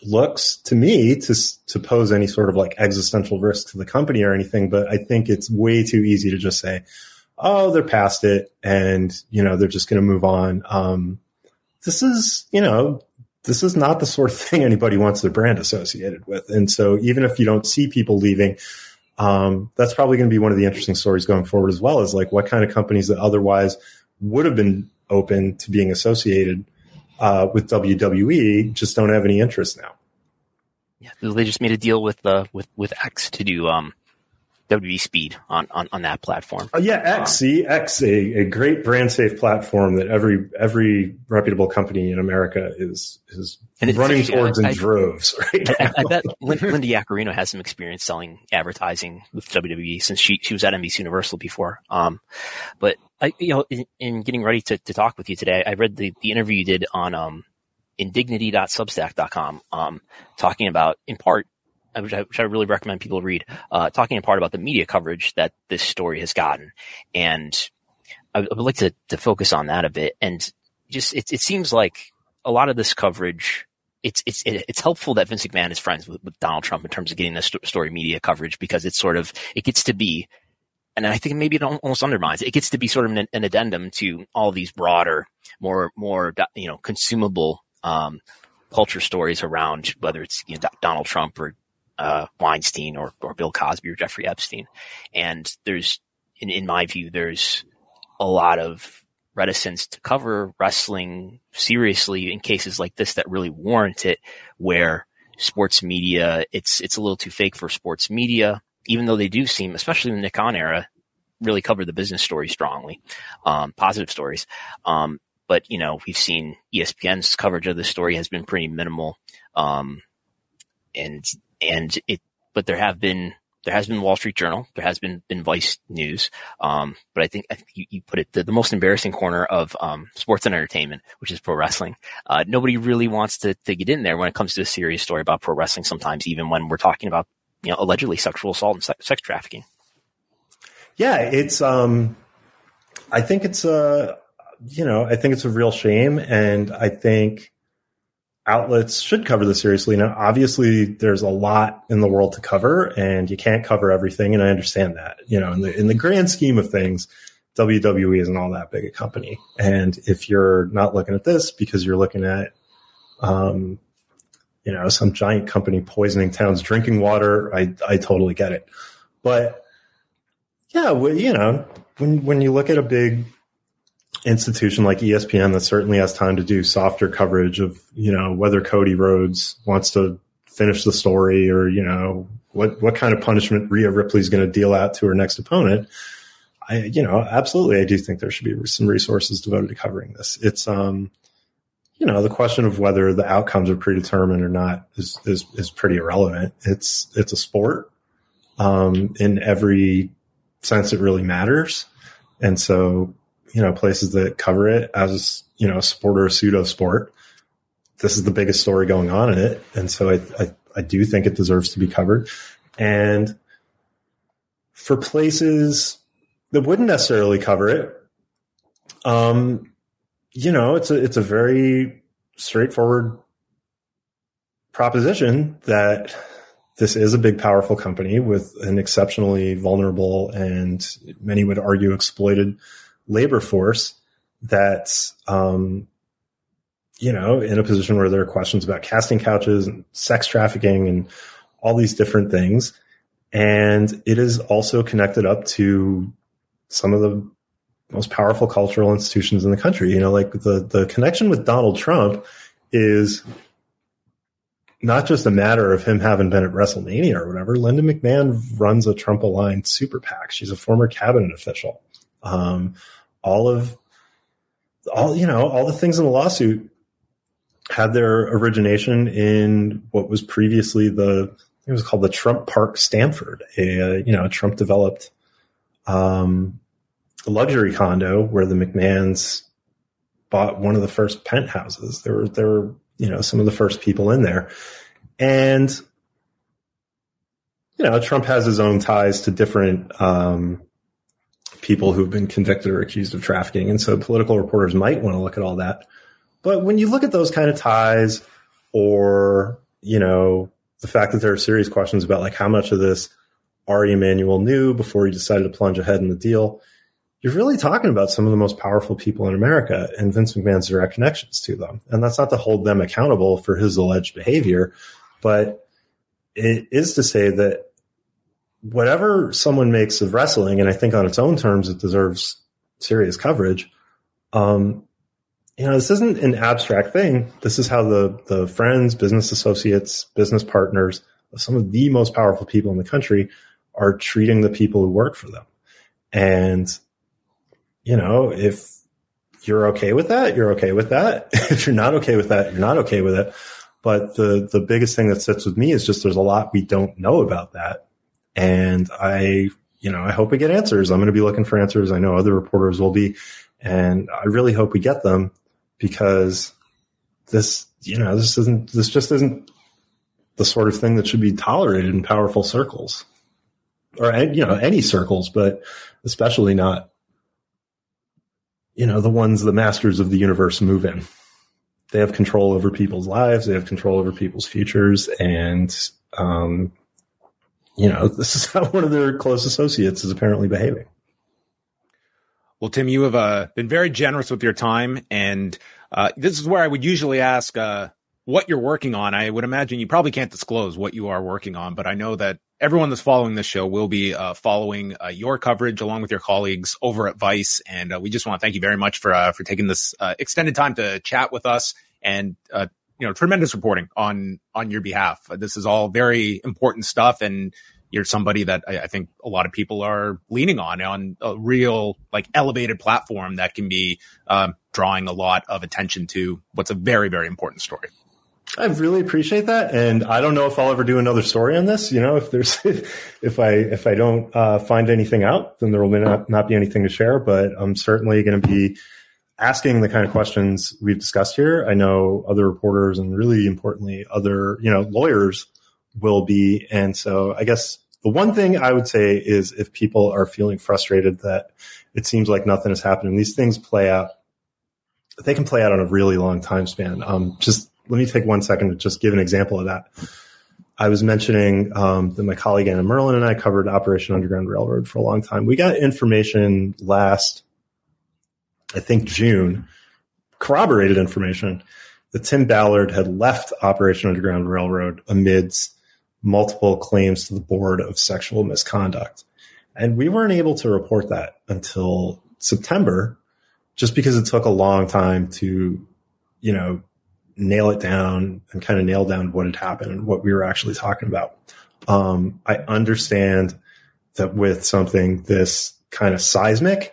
looks to me to to pose any sort of like existential risk to the company or anything. But I think it's way too easy to just say, "Oh, they're past it," and you know they're just going to move on. Um, this is you know this is not the sort of thing anybody wants their brand associated with. And so even if you don't see people leaving, um, that's probably going to be one of the interesting stories going forward as well. Is like what kind of companies that otherwise would have been open to being associated uh, with WWE just don't have any interest now. Yeah, they just made a deal with uh, with with X to do um, WWE Speed on, on, on that platform. Oh yeah, X, see, X, a, a great brand safe platform that every every reputable company in America is is running towards in I, droves. Right I, I, bet Linda Yaccarino has some experience selling advertising with WWE since she she was at NBC Universal before. Um, but I, you know, in, in getting ready to, to talk with you today, I read the, the interview you did on um, indignity.substack.com, um, talking about in part which I, which I really recommend people read, uh, talking in part about the media coverage that this story has gotten. And I, I would like to, to focus on that a bit. And just, it, it seems like a lot of this coverage, it's, it's, it's helpful that Vince McMahon is friends with, with Donald Trump in terms of getting this story media coverage because it's sort of, it gets to be, and I think maybe it almost undermines it. It gets to be sort of an, an addendum to all these broader, more, more, you know, consumable, um, culture stories around whether it's you know, Donald Trump or uh, Weinstein or, or Bill Cosby or Jeffrey Epstein. And there's, in, in my view, there's a lot of reticence to cover wrestling seriously in cases like this that really warrant it, where sports media, it's, it's a little too fake for sports media, even though they do seem, especially in the Nick Khan era, really cover the business story strongly, um, positive stories. Um, but you know, we've seen ESPN's coverage of this story has been pretty minimal. Um, and and it, but there have been, there has been Wall Street Journal, there has been, been Vice News. Um, but I think, I think you, you, put it the, the, most embarrassing corner of, um, sports and entertainment, which is pro wrestling. Uh, nobody really wants to, to get in there when it comes to a serious story about pro wrestling sometimes, even when we're talking about, you know, allegedly sexual assault and sex, sex trafficking. Yeah, it's, um, I think it's a, you know, I think it's a real shame. And I think, outlets should cover this seriously. Now, obviously, there's a lot in the world to cover, and you can't cover everything, and I understand that. You know, in the in the grand scheme of things, WWE isn't all that big a company, and if you're not looking at this because you're looking at, um, you know, some giant company poisoning towns drinking water, I I totally get it, but yeah, well, you know, when when you look at a big institution like ESPN that certainly has time to do softer coverage of, you know, whether Cody Rhodes wants to finish the story or, you know, what, what kind of punishment Rhea Ripley's going to deal out to her next opponent. I, you know, absolutely. I do think there should be some resources devoted to covering this. It's, um, you know, the question of whether the outcomes are predetermined or not is, is, is pretty irrelevant. It's, it's a sport. Um, in every sense, it really matters. And so you know, places that cover it as, you know, a sport or pseudo sport. This is the biggest story going on in it. And so I, I, I do think it deserves to be covered. And for places that wouldn't necessarily cover it, um, you know, it's a, it's a very straightforward proposition that this is a big, powerful company with an exceptionally vulnerable and many would argue exploited labor force that's um, you know in a position where there are questions about casting couches and sex trafficking and all these different things and it is also connected up to some of the most powerful cultural institutions in the country you know like the the connection with Donald Trump is not just a matter of him having been at WrestleMania or whatever. Linda McMahon runs a Trump aligned super PAC. She's a former cabinet official. Um, all of all you know all the things in the lawsuit had their origination in what was previously the it was called the Trump Parc Stamford, a you know Trump developed um, luxury condo where the McMahons bought one of the first penthouses. There were there were you know some of the first people in there, and you know Trump has his own ties to different um, people who've been convicted or accused of trafficking. And so political reporters might want to look at all that. But when you look at those kind of ties or, you know, the fact that there are serious questions about like how much of this Ari Emanuel knew before he decided to plunge ahead in the deal, you're really talking about some of the most powerful people in America and Vince McMahon's direct connections to them. And that's not to hold them accountable for his alleged behavior, but it is to say that whatever someone makes of wrestling, and I think on its own terms, it deserves serious coverage. Um, you know, this isn't an abstract thing. This is how the the friends, business associates, business partners of some of the most powerful people in the country are treating the people who work for them. And, you know, if you're okay with that, you're okay with that. if you're not okay with that, you're not okay with it. But the, the biggest thing that sits with me is just there's a lot we don't know about that. And I, you know, I hope we get answers. I'm going to be looking for answers. I know other reporters will be. And I really hope we get them because this, you know, this isn't, this just isn't the sort of thing that should be tolerated in powerful circles or, you know, any circles, but especially not, you know, the ones the masters of the universe move in. They have control over people's lives. They have control over people's futures. And, um, you know, this is how one of their close associates is apparently behaving. Well, Tim, you have uh, been very generous with your time, and uh, this is where I would usually ask uh, what you're working on. I would imagine you probably can't disclose what you are working on, but I know that everyone that's following this show will be uh, following uh, your coverage along with your colleagues over at Vice, and uh, we just want to thank you very much for for taking this extended time to chat with us and you know tremendous reporting on on your behalf. This is all very important stuff, and you're somebody that I, I, think a lot of people are leaning on on a real like elevated platform that can be um, drawing a lot of attention to what's a very very important story. I really appreciate that, and I don't know if I'll ever do another story on this. You know, if there's if I if I don't uh, find anything out, then there will not, not be anything to share. But I'm certainly going to be asking the kind of questions we've discussed here. I know other reporters and really importantly, other you know lawyers will be, and so I guess the one thing I would say is if people are feeling frustrated that it seems like nothing is happening, these things play out. They can play out on a really long time span. Um, just let me take one second to just give an example of that. I was mentioning um, that my colleague Anna Merlan and I covered Operation Underground Railroad for a long time. We got information last, I think June, corroborated information that Tim Ballard had left Operation Underground Railroad amidst multiple claims to the board of sexual misconduct. And we weren't able to report that until September, just because it took a long time to, you know, nail it down and kind of nail down what had happened and what we were actually talking about. Um, I understand that with something this kind of seismic,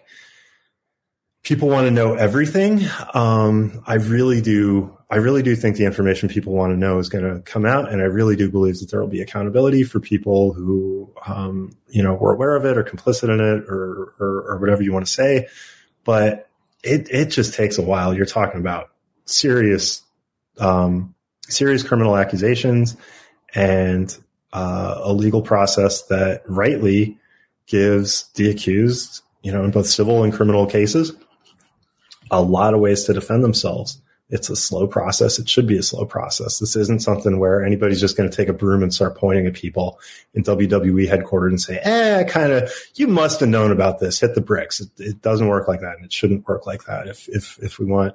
people want to know everything. Um, I really do. I really do think the information people want to know is going to come out, and I really do believe that there will be accountability for people who, um, you know, were aware of it or complicit in it or, or, or whatever you want to say. But it it just takes a while. You're talking about serious, um, serious criminal accusations and uh, a legal process that rightly gives the accused, you know, in both civil and criminal cases, a lot of ways to defend themselves. It's a slow process. It should be a slow process. This isn't something where anybody's just going to take a broom and start pointing at people in WWE headquarters and say, eh, kind of, you must have known about this. Hit the bricks. It, it, doesn't work like that. And it shouldn't work like that. If, if, if we want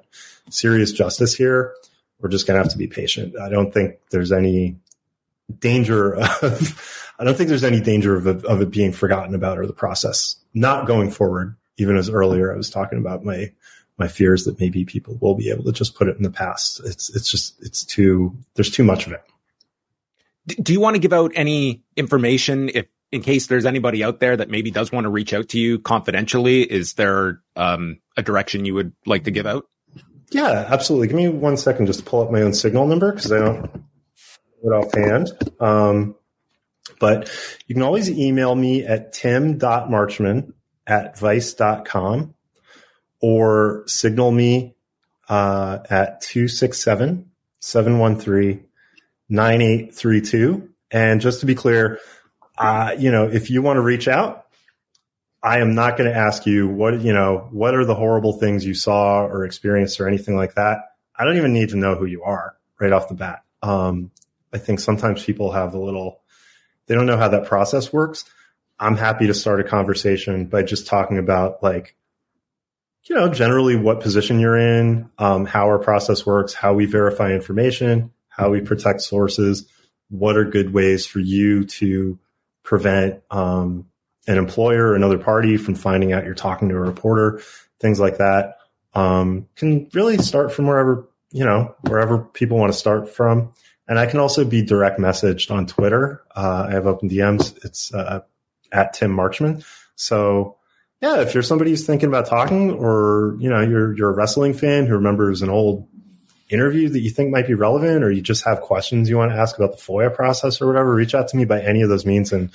serious justice here, we're just going to have to be patient. I don't think there's any danger of, I don't think there's any danger of, of it being forgotten about or the process not going forward. Even as earlier I was talking about my my fear is that maybe people will be able to just put it in the past. It's it's just it's too there's too much of it. Do you want to give out any information if in case there's anybody out there that maybe does want to reach out to you confidentially? Is there um, a direction you would like to give out? Yeah, absolutely. Give me one second just to pull up my own signal number because I don't it offhand. Um, but you can always email me at tim.marchman at vice.com or signal me uh, at 267 713 9832. And just to be clear, uh, you know, if you want to reach out, I am not going to ask you what, you know, what are the horrible things you saw or experienced or anything like that. I don't even need to know who you are right off the bat. Um, I think sometimes people have a little, they don't know how that process works. I'm happy to start a conversation by just talking about like, you know, generally what position you're in, um, how our process works, how we verify information, how we protect sources, what are good ways for you to prevent um, an employer or another party from finding out you're talking to a reporter, things like that. Um, can really start from wherever, you know, wherever people want to start from. And I can also be direct messaged on Twitter. Uh, I have open DMs. It's uh, at Tim Marchman. So yeah, if you're somebody who's thinking about talking, or you know, you're you're a wrestling fan who remembers an old interview that you think might be relevant, or you just have questions you want to ask about the FOIA process or whatever, reach out to me by any of those means, and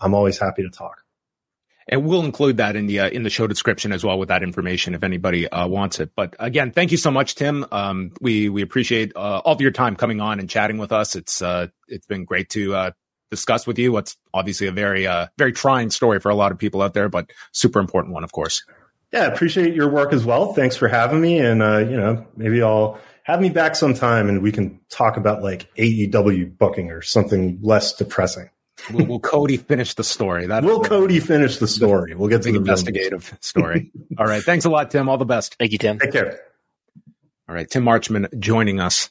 I'm always happy to talk. And we'll include that in the uh, in the show description as well with that information if anybody uh, wants it. But again, thank you so much, Tim. Um, we we appreciate uh, all of your time coming on and chatting with us. It's uh, it's been great to uh, discuss with you what's obviously a very uh, very trying story for a lot of people out there, but super important one, of course. Yeah, appreciate your work as well. Thanks for having me, and uh, you know maybe I'll have me back sometime and we can talk about like AEW booking or something less depressing will, will Cody finish the story? That will Cody finish the story? We'll get to the investigative story. All right. Thanks a lot, Tim. All the best. Thank you, Tim. Take care. All right. Tim Marchman joining us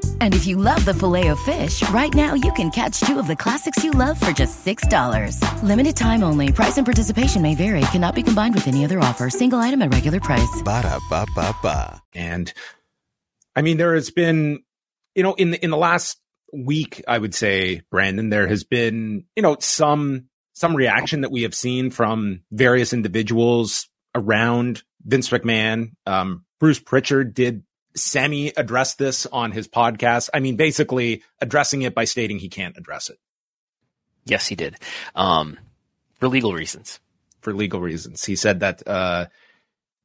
And if you love the filet of fish, right now you can catch two of the classics you love for just $6. Limited time only. Price and participation may vary. Cannot be combined with any other offer. Single item at regular price. Ba da ba ba ba. And I mean, there has been, you know, in the, in the last week, I would say, Brandon, there has been, you know, some some reaction that we have seen from various individuals around Vince McMahon. Um, Bruce Prichard did semi addressed this on his podcast. I mean, basically addressing it by stating he can't address it. Yes, he did. Um, for legal reasons. For legal reasons. He said that, uh,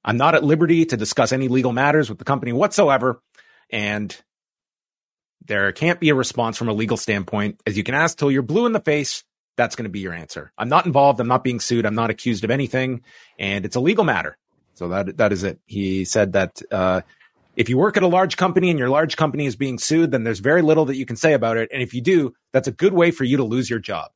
I'm not at liberty to discuss any legal matters with the company whatsoever. And there can't be a response from a legal standpoint as you can ask till you're blue in the face. That's going to be your answer. I'm not involved. I'm not being sued. I'm not accused of anything and it's a legal matter. So that, that is it. He said that, uh, if you work at a large company and your large company is being sued, then there's very little that you can say about it. And if you do, that's a good way for you to lose your job.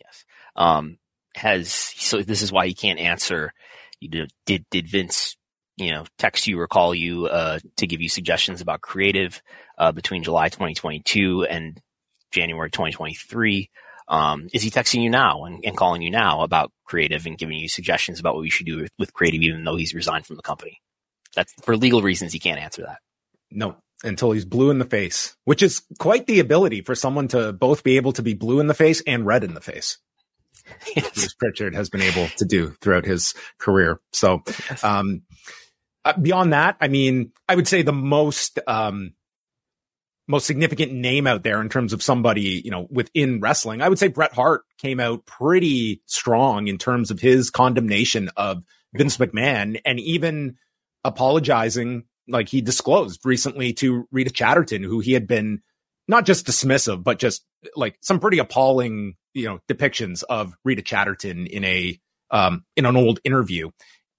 Yes. Um, has so this is why he can't answer. You did did, did Vince, you know, text you or call you uh, to give you suggestions about creative uh, between July 2022 and January 2023? Um, is he texting you now and, and, calling you now about creative and giving you suggestions about what you should do with, with creative, even though he's resigned from the company? That's for legal reasons. He can't answer that. No, until he's blue in the face, which is quite the ability for someone to both be able to be blue in the face and red in the face. Yes. Bruce Prichard has been able to do throughout his career. So, um, uh, beyond that, I mean, I would say the most, um, most significant name out there in terms of somebody, you know, within wrestling, I would say Bret Hart came out pretty strong in terms of his condemnation of Vince McMahon and even apologizing, like he disclosed recently to Rita Chatterton, who he had been not just dismissive, but just like some pretty appalling, you know, depictions of Rita Chatterton in a, um, in an old interview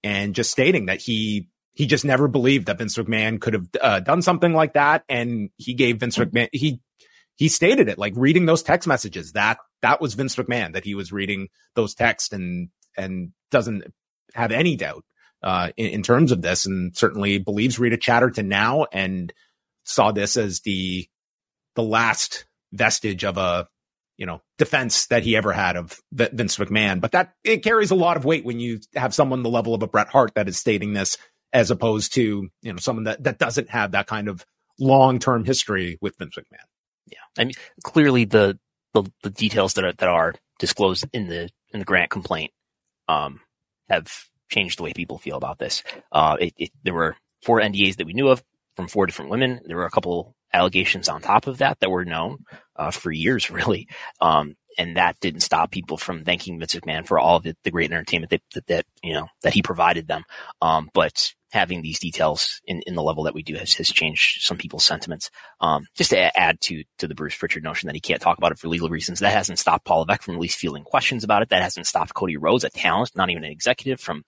and just stating that he, he just never believed that Vince McMahon could have uh, done something like that. And he gave Vince McMahon, he, he stated it like reading those text messages that that was Vince McMahon that he was reading those texts and, and doesn't have any doubt uh, in, in, terms of this, and certainly believes Rita Chatterton now, and saw this as the the last vestige of a you know defense that he ever had of Vince McMahon. But that it carries a lot of weight when you have someone the level of a Bret Hart that is stating this, as opposed to you know someone that that doesn't have that kind of long term history with Vince McMahon. Yeah, I mean clearly the the, the details that are that are disclosed in the in the grant complaint um, have changed the way people feel about this. Uh, it, it, there were four NDAs that we knew of from four different women. There were a couple allegations on top of that that were known uh, for years, really. Um, and that didn't stop people from thanking Vince McMahon for all the, the great entertainment that, that, that, you know, that he provided them. Um, but having these details in, in the level that we do has, has changed some people's sentiments. Um, just to add to to the Bruce Prichard notion that he can't talk about it for legal reasons, that hasn't stopped Paul Levesque from at least fielding questions about it. That hasn't stopped Cody Rhodes, a talent, not even an executive, from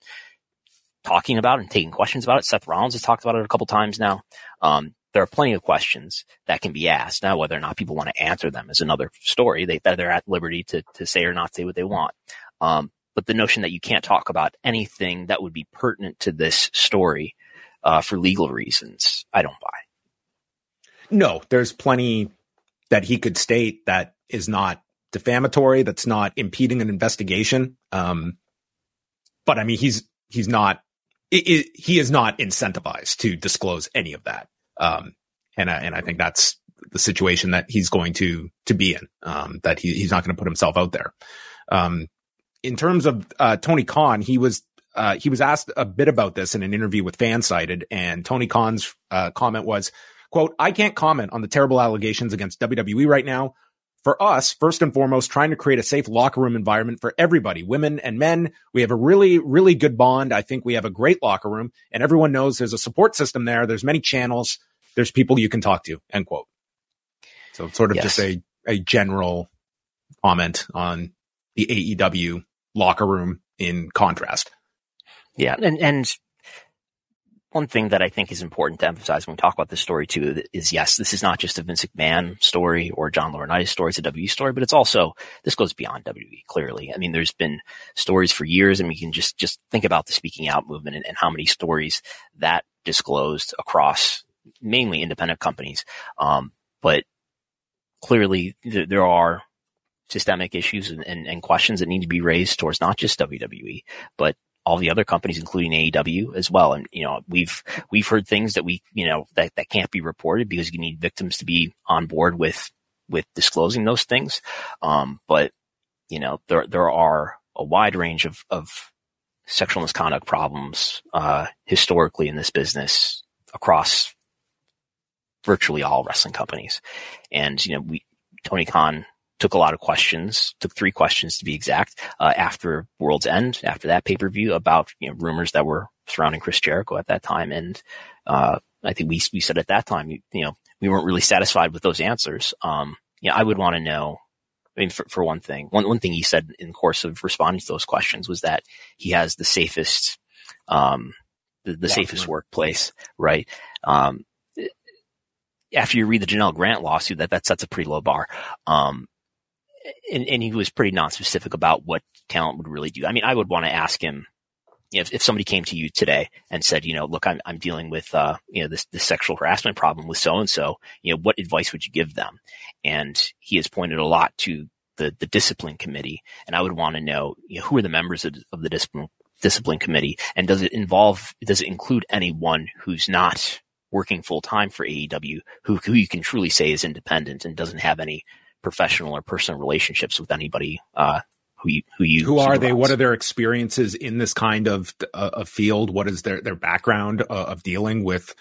talking about and taking questions about it. Seth Rollins has talked about it a couple times now. Um, there are plenty of questions that can be asked. Now, whether or not people want to answer them is another story. They, they're at liberty to, to say or not say what they want. Um, but the notion that you can't talk about anything that would be pertinent to this story uh, for legal reasons, I don't buy. No, there's plenty that he could state that is not defamatory, that's not impeding an investigation. Um, but I mean, he's he's not it, it, he is not incentivized to disclose any of that. Um, and I, and I think that's the situation that he's going to to be in. Um, that he, he's not going to put himself out there. Um, in terms of uh, Tony Khan, he was uh, he was asked a bit about this in an interview with Fansided, and Tony Khan's uh, comment was, "quote I can't comment on the terrible allegations against WWE right now. For us, first and foremost, trying to create a safe locker room environment for everybody, women and men. We have a really, really good bond. I think we have a great locker room, and everyone knows there's a support system there. There's many channels. There's people you can talk to." End quote. So sort of yes. just a a general comment on the AEW locker room in contrast. Yeah, and and one thing that I think is important to emphasize when we talk about this story too is yes, this is not just a Vince McMahon story or John Laurinaitis story, it's a WWE story, but it's also this goes beyond WWE. Clearly, I mean, there's been stories for years, and we can just just think about the speaking out movement and, and how many stories that disclosed across mainly independent companies. Um, but clearly, th- there are systemic issues and, and, and questions that need to be raised towards not just WWE, but all the other companies, including AEW as well. And, you know, we've, we've heard things that we, you know, that, that can't be reported because you need victims to be on board with, with disclosing those things. Um, but, you know, there, there are a wide range of, of sexual misconduct problems, uh, historically in this business across virtually all wrestling companies. And, you know, we, Tony Khan took a lot of questions, took three questions to be exact, uh, after World's End, after that pay per view about you know, rumors that were surrounding Chris Jericho at that time. And uh, I think we we said at that time, you, you, know, we weren't really satisfied with those answers. Um, you know, I would want to know. I mean, for, for one thing, one one thing he said in the course of responding to those questions was that he has the safest, um, the, the yeah, safest workplace, right? Um, after you read the Janel Grant lawsuit, that that sets a pretty low bar. Um, and, and he was pretty non-specific about what talent would really do. I mean, I would want to ask him if, if somebody came to you today and said, you know, look, I'm, I'm dealing with, uh, you know, this, this sexual harassment problem with so and so, you know, what advice would you give them? And he has pointed a lot to the, the discipline committee. And I would want to know, you know, who are the members of, of the discipline, discipline committee? And does it involve, does it include anyone who's not working full time for AEW who, who you can truly say is independent and doesn't have any professional or personal relationships with anybody uh, who you who you who are they? What are their experiences in this kind of uh, of field? What is their their background uh, of dealing with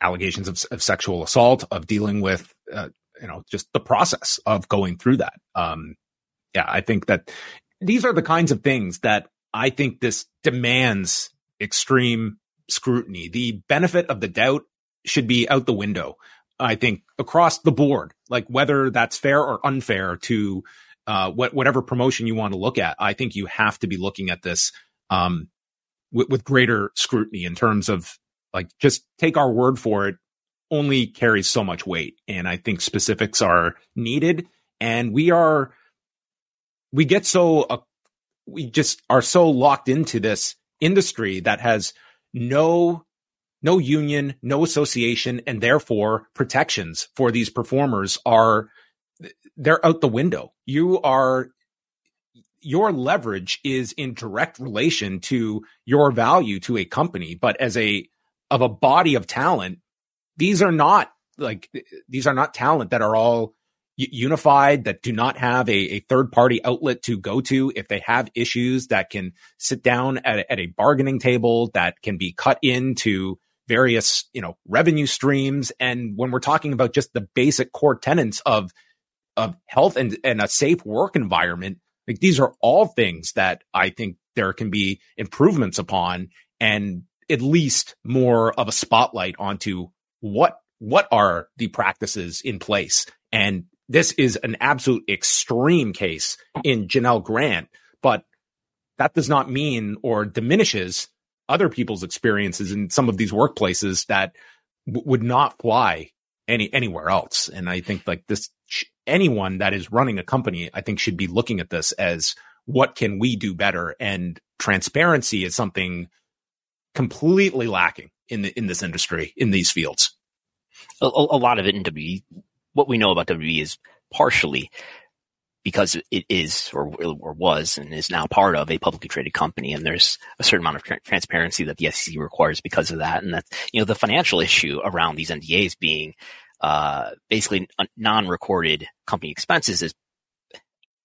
allegations of, of, sexual assault, of dealing with uh, you know just the process of going through that? Um, yeah, I think that these are the kinds of things that I think this demands extreme scrutiny. The benefit of the doubt should be out the window. I think across the board, like whether that's fair or unfair to uh, what, whatever promotion you want to look at, I think you have to be looking at this um, with, with greater scrutiny in terms of like just take our word for it only carries so much weight, and I think specifics are needed. And we are we get so uh, we just are so locked into this industry that has no no union, no association, and therefore protections for these performers are they're out the window. You are your leverage is in direct relation to your value to a company, but as a of a body of talent, these are not like these are not talent that are all unified that do not have a, a third party outlet to go to if they have issues that can sit down at, at a bargaining table that can be cut into various, you know, revenue streams. And when we're talking about just the basic core tenets of, of health and, and a safe work environment, like these are all things that I think there can be improvements upon. And at least more of a spotlight onto what what are the practices in place. And this is an absolute extreme case in Janel Grant, but that does not mean or diminishes other people's experiences in some of these workplaces that w- would not fly any anywhere else. And I think like this, anyone that is running a company, I think should be looking at this as what can we do better? And transparency is something completely lacking in the, in this industry, in these fields. A, a lot of it in WWE, what we know about WWE is partially because it is or, or was and is now part of a publicly traded company. And there's a certain amount of tra- transparency that the SEC requires because of that. And that, you know, the financial issue around these NDAs being, uh, basically non-recorded company expenses is,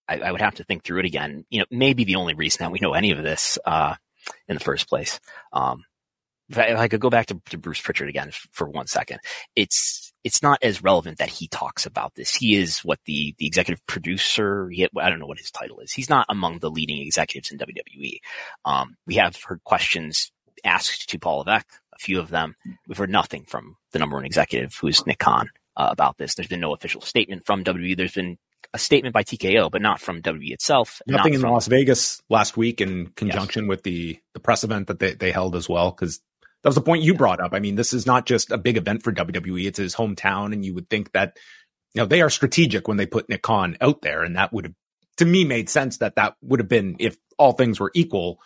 I, I, would have to think through it again. You know, maybe the only reason that we know any of this, uh, in the first place. Um, if I, if I could go back to, to Bruce Prichard again for one second, it's, it's not as relevant that he talks about this. He is what the, the executive producer, he, I don't know what his title is. He's not among the leading executives in WWE. Um, we have heard questions asked to Paul Levesque, a few of them. We've heard nothing from the number one executive, who is Nick Khan, uh, about this. There's been no official statement from WWE. There's been a statement by TKO, but not from WWE itself. Nothing in from, Las Vegas last week in conjunction yes. with the, the press event that they, they held as well. Cause that was the point you brought up. I mean, this is not just a big event for WWE. It's his hometown. And you would think that, you know, they are strategic when they put Nick Khan out there. And that would have, to me, made sense that that would have been, if all things were equal,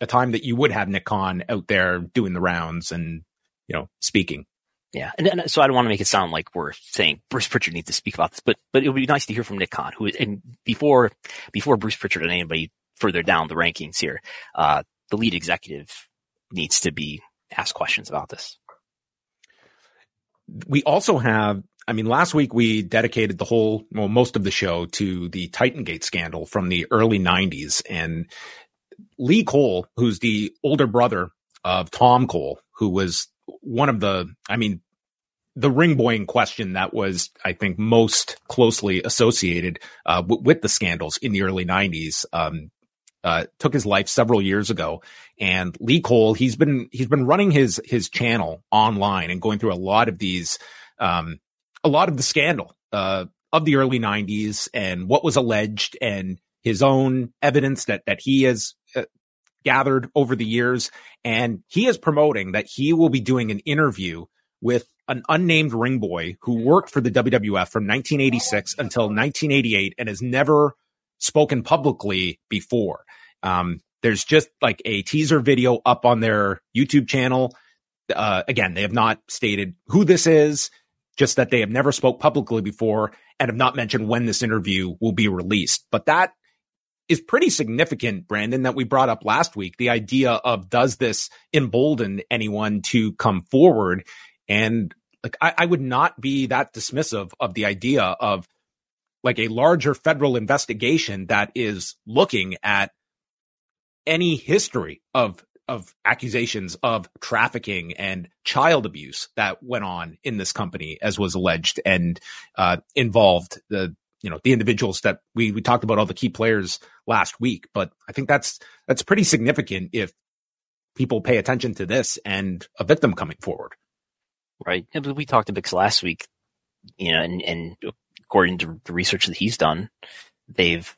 a time that you would have Nick Khan out there doing the rounds and, you know, speaking. Yeah, and, and, so I don't want to make it sound like we're saying Bruce Prichard needs to speak about this, but but it would be nice to hear from Nick Khan, who and before before Bruce Prichard and anybody further down the rankings here, uh, the lead executive needs to be ask questions about this. We also have, I mean, last week we dedicated the whole, well, most of the show to the Titan Gate scandal from the early 90s. And Lee Cole, who's the older brother of Tom Cole, who was one of the, I mean, the ring boy in question that was, I think, most closely associated uh, w- with the scandals in the early 90s. Um, uh, took his life several years ago. And Lee Cole, he's been he's been running his his channel online and going through a lot of these, um, a lot of the scandal uh, of the early '90s and what was alleged and his own evidence that that he has uh, gathered over the years. And he is promoting that he will be doing an interview with an unnamed ring boy who worked for the WWF from 1986 until 1988 and has never spoken publicly before. Um, there's just like a teaser video up on their YouTube channel. Uh, again, they have not stated who this is, just that they have never spoke publicly before and have not mentioned when this interview will be released. But that is pretty significant, Brandon, that we brought up last week. The idea of does this embolden anyone to come forward? And like, I, I would not be that dismissive of the idea of like a larger federal investigation that is looking at any history of of accusations of trafficking and child abuse that went on in this company, as was alleged and uh, involved the you know the individuals that we we talked about all the key players last week. But I think that's that's pretty significant if people pay attention to this and a victim coming forward. Right. We talked to Bix last week, you know, and, and according to the research that he's done, they've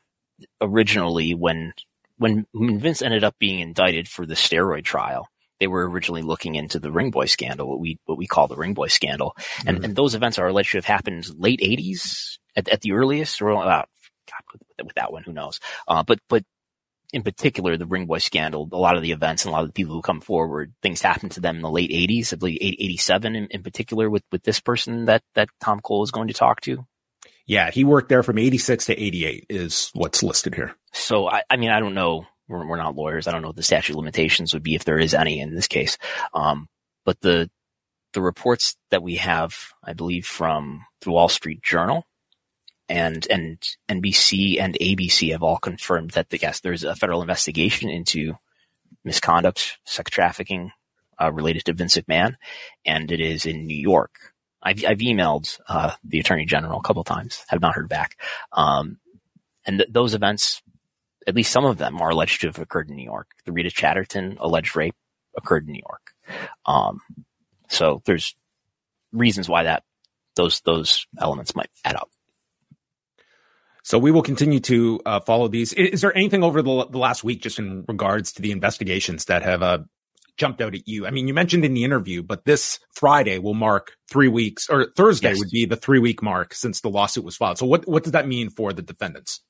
originally when when Vince ended up being indicted for the steroid trial, they were originally looking into the Ring Boy scandal, what we what we call the Ring Boy scandal, and mm-hmm. and those events are alleged to have happened late '80s at, at the earliest, or uh, God, with that one, who knows? Uh, but but in particular, the Ring Boy scandal, a lot of the events and a lot of the people who come forward, things happened to them in the late '80s, I believe '87 in, in particular, with with this person that that Tom Cole is going to talk to. Yeah, he worked there from 86 to 88 is what's listed here. So, I, I mean, I don't know. We're, we're, not lawyers. I don't know what the statute limitations would be if there is any in this case. Um, but the, the reports that we have, I believe from the Wall Street Journal and, and NBC and ABC have all confirmed that the, yes, there's a federal investigation into misconduct, sex trafficking, uh, related to Vince McMahon, and it is in New York. I've, I've emailed uh, the attorney general a couple times, have not heard back. Um, and th- those events, at least some of them, are alleged to have occurred in New York. The Rita Chatterton alleged rape occurred in New York. Um, so there's reasons why that those those elements might add up. So we will continue to uh, follow these. Is, is, there anything over the, the, last week, just in regards to the investigations that have uh, jumped out at you? I mean, you mentioned in the interview, but this Friday will mark three weeks, or Thursday yes. would be the three week mark since the lawsuit was filed. So what what does that mean for the defendants?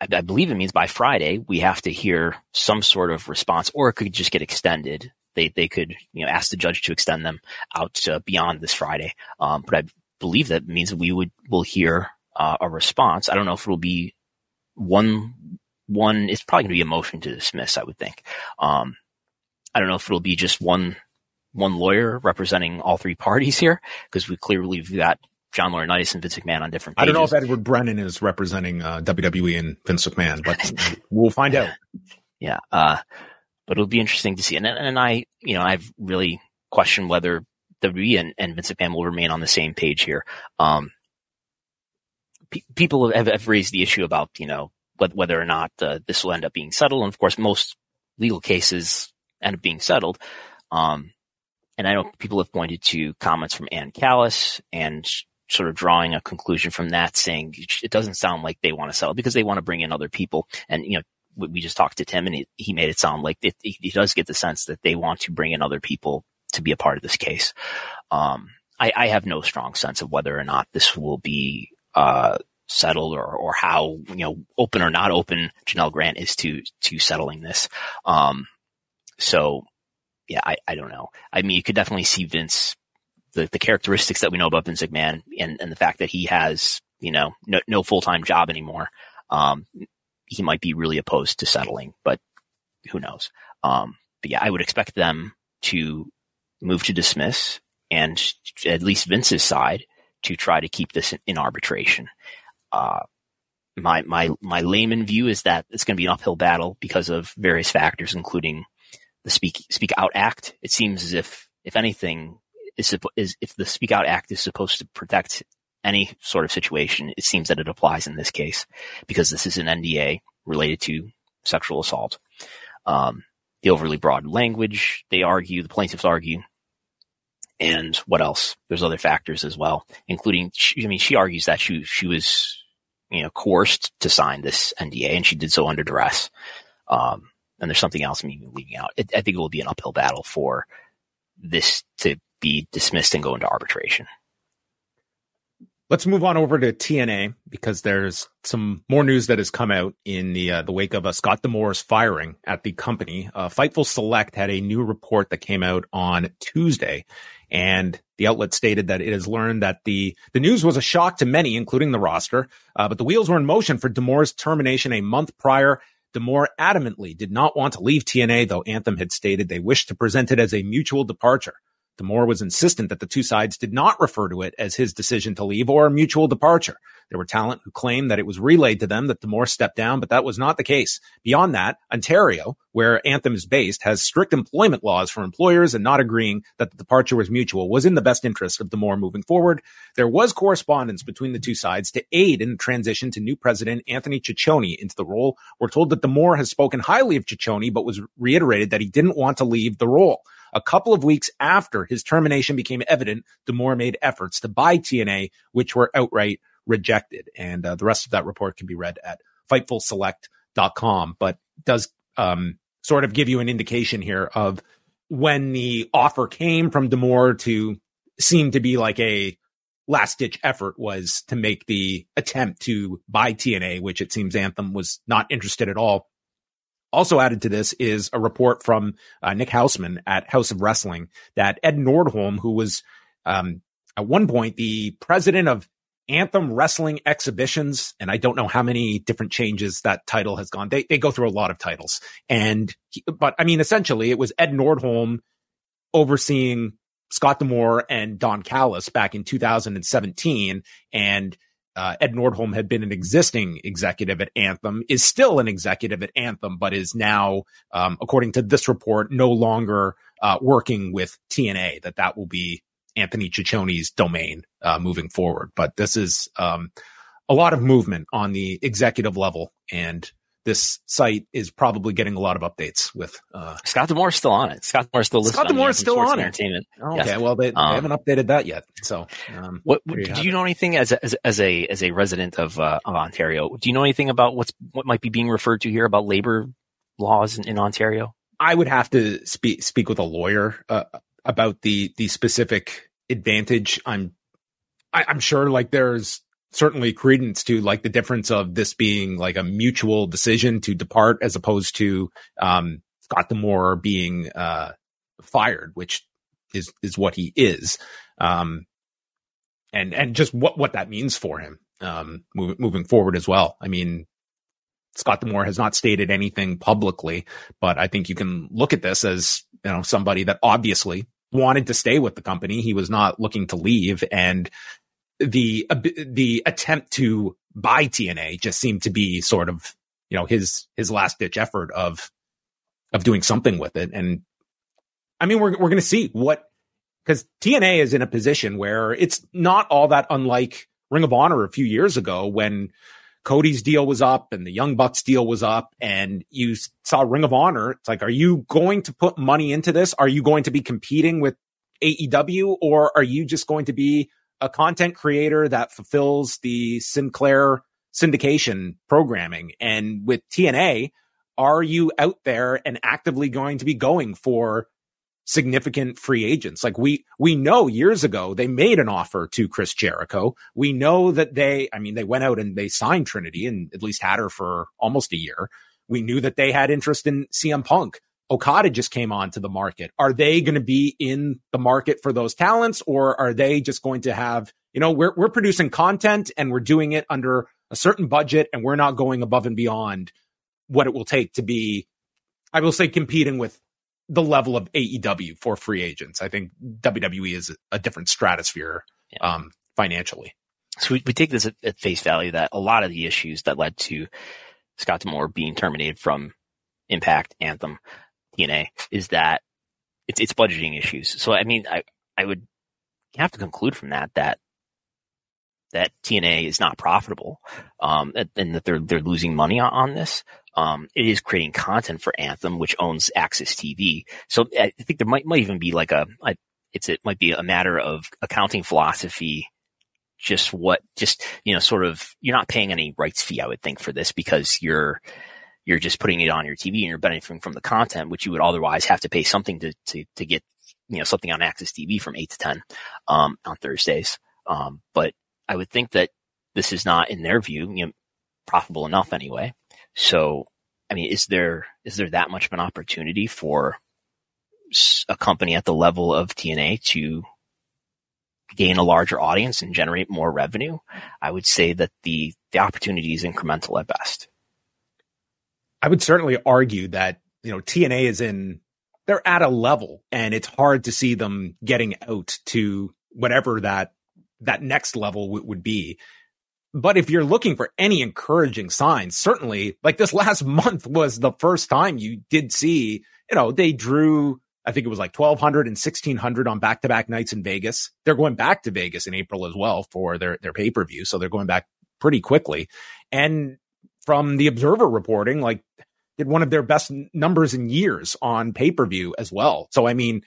I, I believe it means by Friday we have to hear some sort of response, or it could just get extended. They they could you know ask the judge to extend them out beyond this Friday. Um, but I believe that means we would will hear uh, a response. I don't know if it'll be one one. It's probably going to be a motion to dismiss. I would think. Um, I don't know if it'll be just one one lawyer representing all three parties here because we clearly have got John Laurinaitis and Vince McMahon on different. Pages. I don't know if Edward Brennan is representing uh, WWE and Vince McMahon, but we'll find out. Yeah, uh, but it'll be interesting to see. And and I, you know, I've really questioned whether WWE and, and Vince McMahon will remain on the same page here. Um, people have, have, raised the issue about you know whether or not uh, this will end up being settled, and of course, most legal cases end up being settled. Um, and I know people have pointed to comments from Ann Callis and sort of drawing a conclusion from that, saying it doesn't sound like they want to settle because they want to bring in other people. And you know, we just talked to Tim, and he, he made it sound like it, he does get the sense that they want to bring in other people to be a part of this case. Um, I, I, have no strong sense of whether or not this will be uh, settled or, or how, you know, open or not open Janel Grant is to, to settling this. Um, so yeah, I, I don't know. I mean, you could definitely see Vince, the, the characteristics that we know about Vince McMahon and, and the fact that he has, you know, no, no full-time job anymore. Um, he might be really opposed to settling, but who knows? Um, but yeah, I would expect them to move to dismiss and at least Vince's side to try to keep this in arbitration. Uh, my my my layman view is that it's going to be an uphill battle because of various factors, including the Speak Speak Out Act. It seems as if, if anything, is, is if the Speak Out Act is supposed to protect any sort of situation, it seems that it applies in this case because this is an NDA related to sexual assault. Um, the overly broad language, they argue, the plaintiffs argue, and what else? There's other factors as well, including, she, I mean, she argues that she, she was, you know, coerced to sign this NDA and she did so under duress. Um, and there's something else I'm leaving out. It, I think it will be an uphill battle for this to be dismissed and go into arbitration. Let's move on over to TNA because there's some more news that has come out in the uh, the wake of uh, Scott D'Amore's firing at the company. Uh, Fightful Select had a new report that came out on Tuesday, and the outlet stated that it has learned that the the news was a shock to many, including the roster. Uh, but the wheels were in motion for D'Amore's termination a month prior. D'Amore adamantly did not want to leave TNA, though Anthem had stated they wished to present it as a mutual departure. D'Amore was insistent that the two sides did not refer to it as his decision to leave or a mutual departure. There were talent who claimed that it was relayed to them that D'Amore stepped down, but that was not the case. Beyond that, Ontario, where Anthem is based, has strict employment laws for employers and not agreeing that the departure was mutual was in the best interest of D'Amore moving forward. There was correspondence between the two sides to aid in the transition to new president Anthony Ciccione into the role. We're told that D'Amore has spoken highly of Ciccione, but was reiterated that he didn't want to leave the role. A couple of weeks after his termination became evident, D'Amore made efforts to buy TNA, which were outright rejected. And uh, the rest of that report can be read at fightfulselect.com, but does um, sort of give you an indication here of when the offer came from D'Amore to seem to be like a last ditch effort was to make the attempt to buy TNA, which it seems Anthem was not interested at all. Also added to this is a report from uh, Nick Hausman at Haus of Wrestling that Ed Nordholm, who was um, at one point the president of Anthem Wrestling Exhibitions, and I don't know how many different changes that title has gone. They they go through a lot of titles, and but I mean, essentially, it was Ed Nordholm overseeing Scott D'Amore and Don Callis back in 2017, and uh, Ed Nordholm had been an existing executive at Anthem, is still an executive at Anthem, but is now, um, according to this report, no longer uh, working with TNA. That that will be Anthony Ciccione's domain uh, moving forward. But this is um, a lot of movement on the executive level, and this site is probably getting a lot of updates with uh, Scott D'Amore still on it. Scott D'Amore still Scott D'Amore is still on it. Entertainment. Oh, okay, yes. well they, they um, haven't updated that yet. So, um, what you do you know anything as a, as, as a as a resident of, uh, of Ontario? Do you know anything about what's what might be being referred to here about labor laws in, in Ontario? I would have to speak speak with a lawyer uh, about the the specific advantage. I'm I, am i am sure like there's certainly credence to like the difference of this being like a mutual decision to depart as opposed to um, Scott D'Amore being uh, fired, which is is what he is, um, and and just what what that means for him um, moving moving forward as well. I mean, Scott D'Amore has not stated anything publicly, but I think you can look at this as you know somebody that obviously wanted to stay with the company. He was not looking to leave, and the the attempt to buy TNA just seemed to be sort of you know his his last ditch effort of of doing something with it. And I mean, we're we're going to see what because TNA is in a position where it's not all that unlike Ring of Honor a few years ago when Cody's deal was up and the Young Bucks deal was up, and you saw Ring of Honor. It's like, are you going to put money into this? Are you going to be competing with AEW, or are you just going to be a content creator that fulfills the Sinclair syndication programming. And with TNA, are you out there and actively going to be going for significant free agents? Like we, we know years ago they made an offer to Chris Jericho. We know that they, I mean, they went out and they signed Trinity and at least had her for almost a year. We knew that they had interest in CM Punk. Okada just came onto the market. Are they going to be in the market for those talents or are they just going to have, you know, we're, we're producing content and we're doing it under a certain budget and we're not going above and beyond what it will take to be, I will say, competing with the level of AEW for free agents. I think WWE is a different stratosphere yeah. um, financially. So we, we take this at, at face value that a lot of the issues that led to Scott D'Amore being terminated from Impact Anthem TNA is that it's it's budgeting issues. So I mean, I I would have to conclude from that that that TNA is not profitable, um, and that they're they're losing money on, on this. Um, it is creating content for Anthem, which owns AXS TV. So I think there might might even be like a, a it's it might be a matter of accounting philosophy just what just you know sort of you're not paying any rights fee i would think for this because you're you're just putting it on your TV and you're benefiting from the content, which you would otherwise have to pay something to, to, to get, you know, something on AXS TV from eight to 10, um, on Thursdays. Um, but I would think that this is not in their view, you know, profitable enough anyway. So, I mean, is there, is there that much of an opportunity for a company at the level of TNA to gain a larger audience and generate more revenue? I would say that the, the opportunity is incremental at best. I would certainly argue that, you know, TNA is in, they're at a level and it's hard to see them getting out to whatever that, that next level w- would be. But if you're looking for any encouraging signs, certainly like this last month was the first time you did see, you know, they drew, I think it was like 1200 and 1600 on back to back nights in Vegas. They're going back to Vegas in April as well for their, their pay per view. So they're going back pretty quickly. And from the Observer reporting, like did one of their best numbers in years on pay per view as well. So, I mean,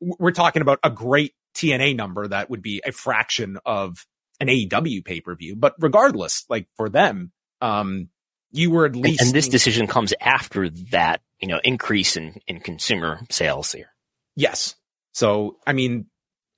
we're talking about a great TNA number that would be a fraction of an AEW pay per view. But regardless, like for them, um, you were at least. And, and this decision comes after that, you know, increase in, in consumer sales here. Yes. So, I mean,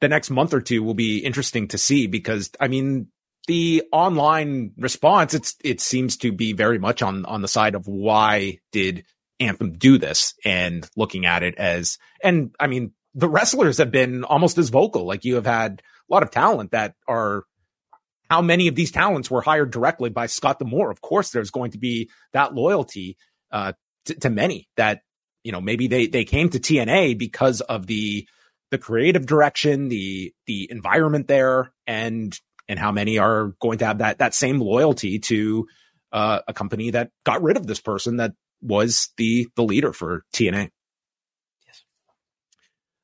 the next month or two will be interesting to see because, I mean, the online response, it's, it seems to be very much on, on the side of why did Anthem do this and looking at it as, and I mean, the wrestlers have been almost as vocal. Like you have had a lot of talent that are, how many of these talents were hired directly by Scott D'Amore? Of course, there's going to be that loyalty, uh, to, to many that, you know, maybe they, they came to TNA because of the, the creative direction, the, the environment there, and and how many are going to have that that same loyalty to uh, a company that got rid of this person that was the the leader for TNA. Yes.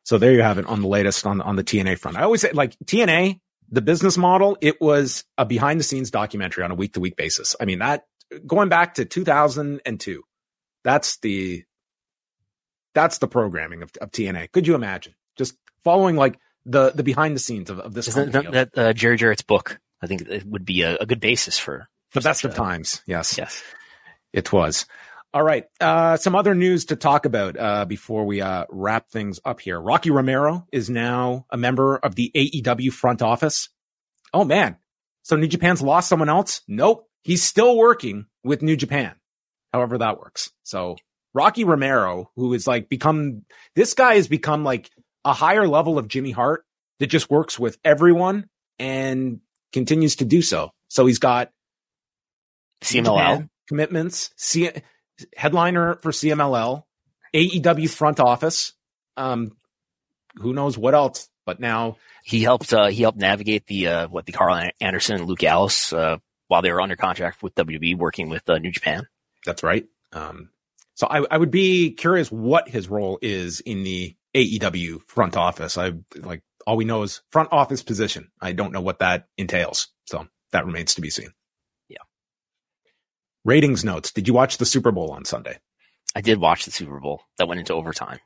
So there you have it on the latest on on the TNA front. I always say like TNA, the business model, it was a behind the scenes documentary on a week to week basis. I mean that going back to 2002. That's the that's the programming of, of TNA. Could you imagine just following like the the behind the scenes of, of this? Isn't that, that uh, Jerry Jarrett's book? I think it would be a, a good basis for, for the best of times. Yes, yes, it was. All right. Uh, some other news to talk about uh, before we uh, wrap things up here. Rocky Romero is now a member of the AEW front office. Oh man. So New Japan's lost someone else? Nope. He's still working with New Japan. However that works. So Rocky Romero, who is like become, this guy has become like a higher level of Jimmy Hart that just works with everyone and continues to do so. So he's got CMLL commitments, C- headliner for CMLL, AEW front office. Um, who knows what else? But now he helped. Uh, he helped navigate the uh, what the Karl Anderson and Luke Gallows uh, while they were under contract with WWE, working with uh, New Japan. That's right. Um, so I, I would be curious what his role is in the AEW front office. I like all we know is front office position. I don't know what that entails. So that remains to be seen. Ratings notes. Did you watch the Super Bowl on Sunday? I did watch the Super Bowl that went into overtime.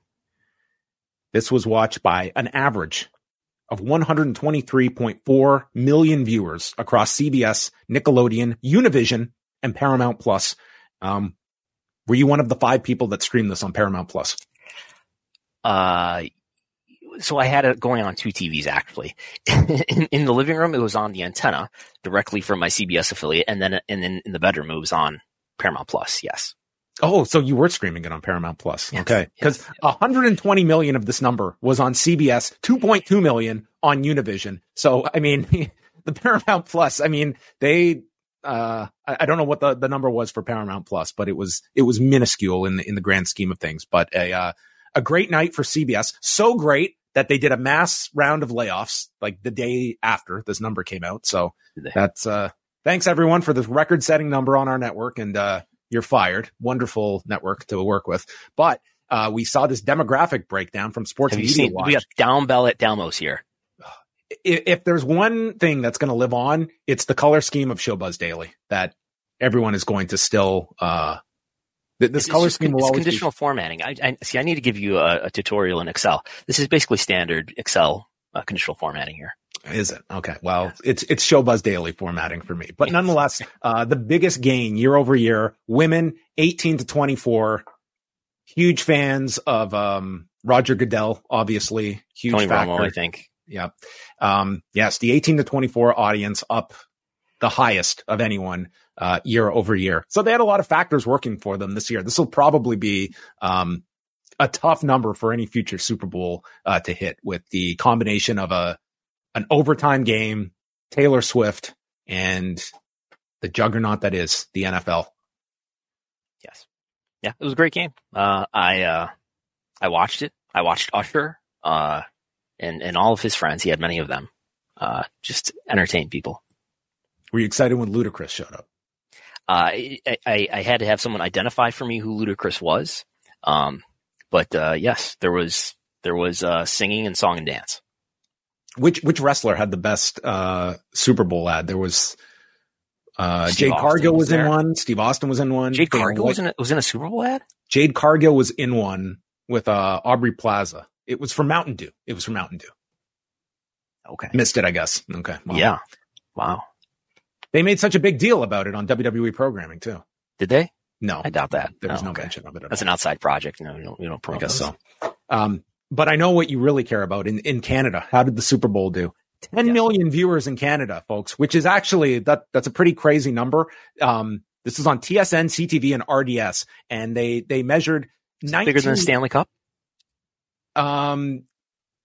This was watched by an average of 123.4 million viewers across CBS, Nickelodeon, Univision, and Paramount Plus. Um, were you one of the five people that streamed this on Paramount Plus? Uh, so I had it going on two TVs actually. in, in, the living room, it was on the antenna directly from my CBS affiliate, and then and then in the bedroom, it was on Paramount Plus. Yes. Oh, so you were streaming it on Paramount Plus. Yes, okay. Because yes, yes. 120 million of this number was on CBS, 2.2 million on Univision. So, I mean, the Paramount Plus, I mean, they, uh, I, I, don't know what the, the number was for Paramount Plus, but it was, it was minuscule in the, in the grand scheme of things, but a, uh, a great night for CBS. So great that they did a mass round of layoffs like the day after this number came out. So that's, uh, thanks everyone for the record setting number on our network. And, uh, you're fired. Wonderful network to work with. But uh, we saw this demographic breakdown from Sports Media seen, Watch. We have down bell at Dalmos here. If, if there's one thing that's going to live on, it's the color scheme of Showbuzz Daily that everyone is going to still. Uh, this it's, color it's, scheme will always conditional be, formatting. I, I, see. I need to give you a, a tutorial in Excel. This is basically standard Excel uh, conditional formatting here. Is it? Okay. Well, yeah. it's, it's Showbuzz Daily formatting for me, but nonetheless, uh, the biggest gain year over year, women 18 to 24, huge fans of, um, Roger Goodell, obviously huge Tony factor. Romo, I think. Yeah. Um, yes, the 18 to 24 audience up the highest of anyone, uh, year over year. So they had a lot of factors working for them this year. This will probably be, um, a tough number for any future Super Bowl, uh, to hit with the combination of a, an overtime game, Taylor Swift, and the juggernaut that is the NFL. Yes. Yeah, it was a great game. Uh, I, uh, I watched it. I watched Usher, uh, and, and all of his friends. He had many of them, uh, just entertain people. Were you excited when Ludacris showed up? Uh, I, I, I, had to have someone identify for me who Ludacris was. Um, but, uh, yes, there was, there was, uh, singing and song and dance which which wrestler had the best uh, Super Bowl ad? There was uh, Jade Cargill was, was in one. Steve Austin was in one. Jade Cargill was in a, was in a Super Bowl ad. Jade Cargill was in one with uh, Aubrey Plaza. It was for Mountain Dew. It was for Mountain Dew. Okay, missed it. I guess. Okay. Wow. Yeah. Wow. They made such a big deal about it on WWE programming too. Did they? No, I doubt that. There was oh, no okay. mention of it. That's all. an outside project. No, you don't. You don't promote. I guess those. so. Um, but I know what you really care about in, in Canada. How did the Super Bowl do? Ten yes. million viewers in Canada, folks, which is actually that that's a pretty crazy number. Um, this is on TSN, CTV, and RDS, and they they measured 19, bigger than the Stanley Cup. Um,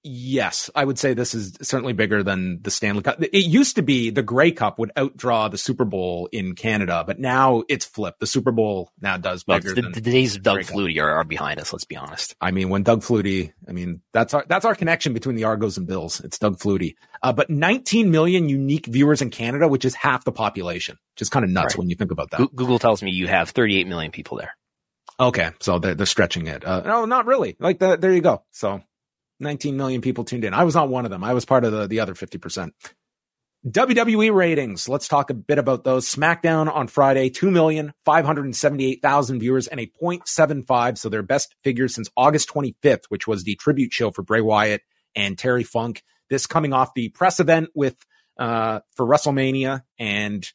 yes, I would say this is certainly bigger than the Stanley Cup. It used to be the Grey Cup would outdraw the Super Bowl in Canada, but now it's flipped. The Super Bowl now does bigger. Well, the, the, days of Doug Flutie are, are, behind us. Let's be honest. I mean, when Doug Flutie, I mean, that's our that's our connection between the Argos and Bills. It's Doug Flutie. Uh, but 19 million unique viewers in Canada, which is half the population, which is kind of nuts right. when you think about that. Google tells me you have 38 million people there. Okay, so they're, they're stretching it. Uh, no, not really. Like the, there you go. So 19 million people tuned in. I was not one of them. I was part of the, the other 50%. WWE ratings. Let's talk a bit about those. SmackDown on Friday, 2,578,000 viewers and a 0.75. So their best figures since August 25th, which was the tribute show for Bray Wyatt and Terry Funk. This coming off the press event with, uh, for WrestleMania and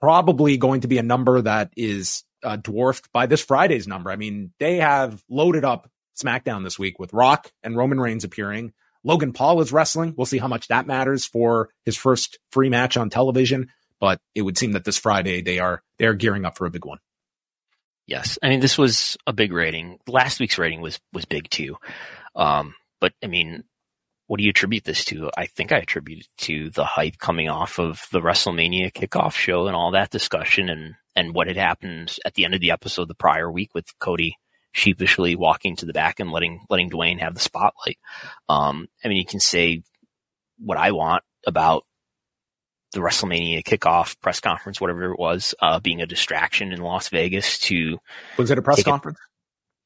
probably going to be a number that is uh, dwarfed by this Friday's number. I mean, they have loaded up SmackDown this week with Rock and Roman Reigns appearing. Logan Paul is wrestling. We'll see how much that matters for his first free match on television. But it would seem that this Friday they are they are gearing up for a big one. Yes, I mean this was a big rating. Last week's rating was was big too. Um, but I mean, what do you attribute this to? I think I attribute it to the hype coming off of the WrestleMania kickoff show and all that discussion and and what had happened at the end of the episode the prior week with Cody sheepishly walking to the back and letting letting Dwayne have the spotlight. Um, I mean, you can say what I want about the WrestleMania kickoff press conference, whatever it was, uh, being a distraction in Las Vegas to was it a press conference?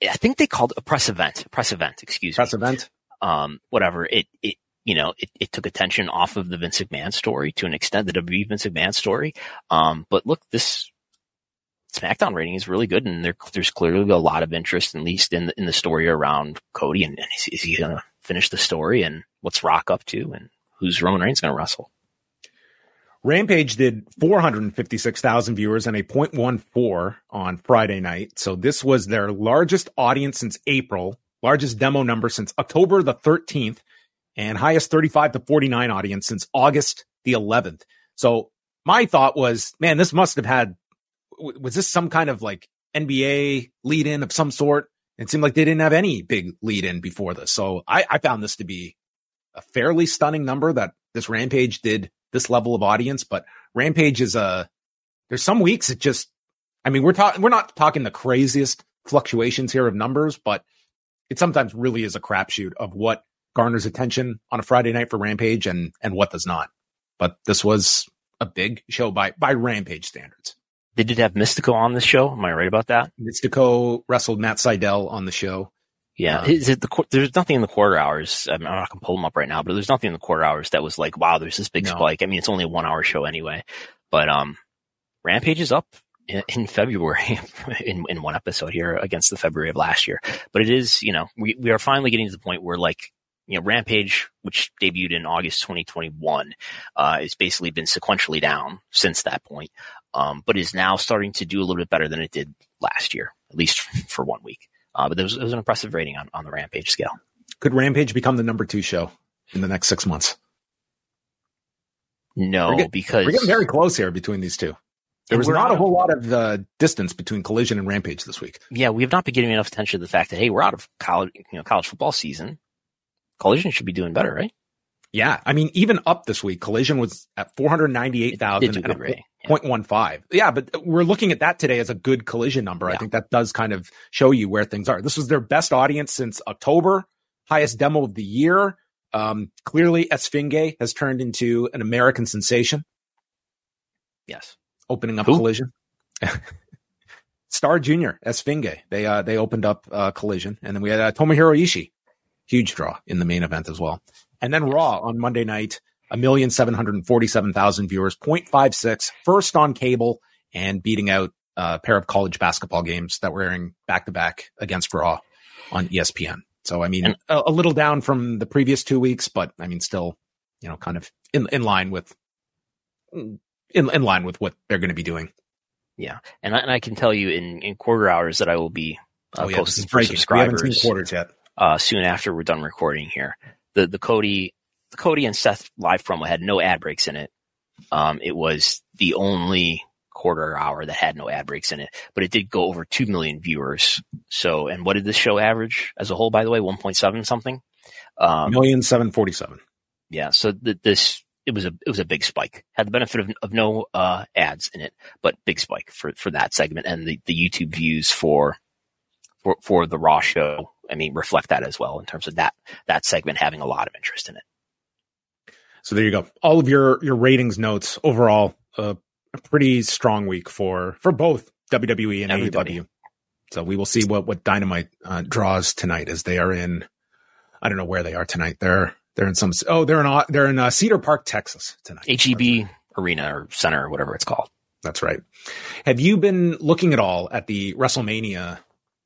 A, I think they called it a press event. Press event, excuse press me. Press event. Um, whatever. It it you know it, it took attention off of the Vince McMahon story to an extent, the WWE Vince McMahon story. Um, but look, this SmackDown rating is really good, and there, there's clearly a lot of interest, at least in the, in the story around Cody. And, and is, is, he going to finish the story? And what's Rock up to? And who's Roman Reigns going to wrestle? Rampage did 456,000 viewers and a 0.14 on Friday night. So this was their largest audience since April, largest demo number since October the 13th, and highest 35 to 49 audience since August the 11th. So my thought was, man, this must have had was this some kind of like NBA lead in of some sort? It seemed like they didn't have any big lead in before this. So I, I found this to be a fairly stunning number that this Rampage did this level of audience. But Rampage is a, there's some weeks it just, I mean, we're talking, we're not talking the craziest fluctuations here of numbers, but it sometimes really is a crapshoot of what garners attention on a Friday night for Rampage and, and what does not. But this was a big show by, by Rampage standards. They did have Mystico on the show. Am I right about that? Mystico wrestled Matt Sydal on the show. Yeah, um, is it the there's nothing in the quarter hours. I'm not gonna pull them up right now, but there's nothing in the quarter hours that was like, wow, there's this big no. spike. I mean, it's only a one hour show anyway, but um, Rampage is up in, in February in in one episode here against the February of last year. But it is, you know, we we are finally getting to the point where like you know, Rampage, which debuted in August 2021, uh, has basically been sequentially down since that point um, but is now starting to do a little bit better than it did last year, at least for one week. Uh, but there was, it was an impressive rating on, on the Rampage scale. Could Rampage become the number two show in the next six months? No, we're getting, because we're getting very close here between these two. There was not a whole lot of uh, distance between Collision and Rampage this week. Yeah, we have not been giving enough attention to the fact that hey, we're out of college, you know, college football season. Collision should be doing better, right? Yeah, I mean, even up this week, Collision was at four hundred ninety-eight thousand and a point one five. Yeah, but we're looking at that today as a good collision number. Yeah. I think that does kind of show you where things are. This was their best audience since October, highest demo of the year. Um, clearly, Esfinge has turned into an American sensation. Yes, opening up Who? collision. Star Junior Esfinge. They uh, they opened up uh, collision, and then we had uh, Tomohiro Ishii, huge draw in the main event as well. And then Raw on Monday night, a million seven hundred forty-seven thousand viewers, 0.56, first on cable, and beating out a pair of college basketball games that were airing back to back against Raw on ESPN. So I mean, and, a, a, little down from the previous two weeks, but I mean, still, you know, kind of in in line with in in line with what they're going to be doing. Yeah, and I, and I can tell you in in quarter hours that I will be uh, oh, yeah, posting for subscribers. We haven't seen quarters yet. Uh, soon after we're done recording here the the Cody the Cody and Seth live promo had no ad breaks in it. Um, it was the only quarter hour that had no ad breaks in it, but it did go over two million viewers. So, and what did this show average as a whole? By the way, one point seven something. Um, million seven forty seven. Yeah. So th- this it was a it was a big spike. Had the benefit of, of no uh, ads in it, but big spike for for that segment and the the YouTube views for for for the Raw show I mean, reflect that as well in terms of that that segment having a lot of interest in it. So there you go. All of your your ratings notes overall, uh, a pretty strong week for for both WWE and Everybody. AEW. So we will see what what Dynamite uh, draws tonight as they are in. I don't know where they are tonight. They're They're in some. Oh, they're in. They're in uh, Cedar Park, Texas tonight. HEB Arena or Center or whatever it's called. That's right. Have you been looking at all at the WrestleMania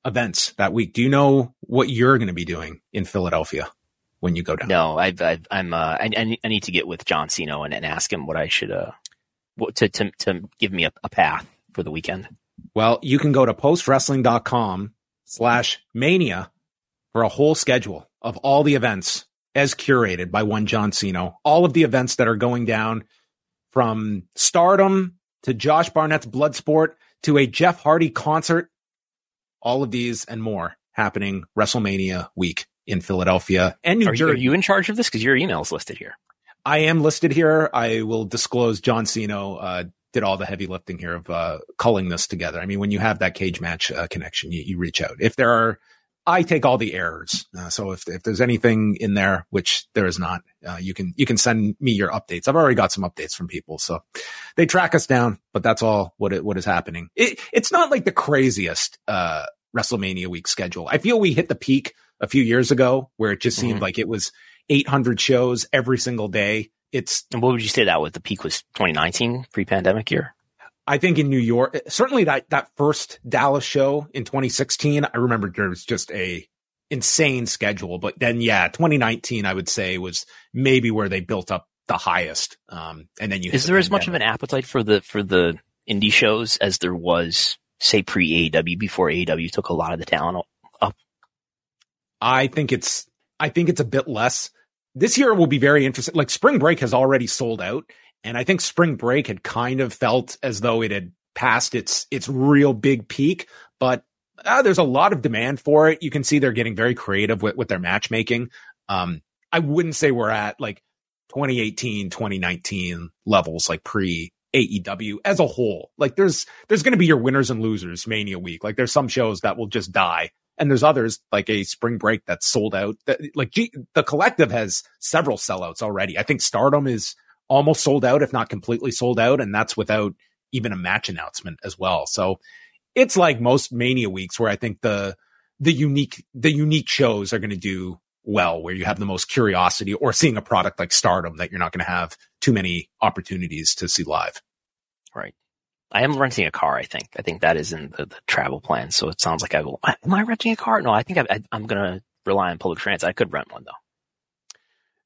events that week? Do you know what you're going to be doing in Philadelphia when you go down? No, I've, i am uh, I, I, need to get with John Siino and, and ask him what I should, uh, what, to, to, to give me a, a path for the weekend. Well, you can go to postwrestling.com slash mania for a whole schedule of all the events as curated by one John Siino. All of the events that are going down from stardom to Josh Barnett's Bloodsport to a Jeff Hardy concert. All of these and more happening WrestleMania week in Philadelphia and New are Jersey. You, are you in charge of this? Because your email is listed here. I am listed here. I will disclose John Siino uh, did all the heavy lifting here of uh, culling this together. I mean, when you have that cage match uh, connection, you, you reach out. If there are I take all the errors. Uh, so if, if there's anything in there, which there is not, uh, you can, you can send me your updates. I've already got some updates from people. So they track us down, but that's all what it, what is happening. It, it's not like the craziest, uh, WrestleMania week schedule. I feel we hit the peak a few years ago where it just seemed mm-hmm. like it was 800 shows every single day. It's, and what would you say that was? The peak was 2019 pre pandemic year? I think in New York, certainly that, that first Dallas show in 2016, I remember there was just a insane schedule. But then, yeah, 2019, I would say was maybe where they built up the highest. Um, and then you is there as much of an appetite for the for the indie shows as there was say pre AEW before AEW took a lot of the talent up? I think it's I think it's a bit less. This year will be very interesting. Like spring break has already sold out, and I think spring break had kind of felt as though it had passed its its real big peak, but uh, there's a lot of demand for it. You can see they're getting very creative with, with their matchmaking. Um, I wouldn't say we're at like 2018, 2019 levels, like pre AEW as a whole. Like there's there's going to be your winners and losers Mania week. Like there's some shows that will just die, and there's others like a spring break that's sold out. That, like G, the collective has several sellouts already. I think Stardom is almost sold out, if not completely sold out. And that's without even a match announcement as well. So it's like most mania weeks where I think the, the unique, the unique shows are going to do well, where you have the most curiosity or seeing a product like stardom that you're not going to have too many opportunities to see live. Right. I am renting a car. I think. I think that is in the, the travel plan. So it sounds like I will. Am I renting a car? No, I think I, am going to rely on public transit. I could rent one though.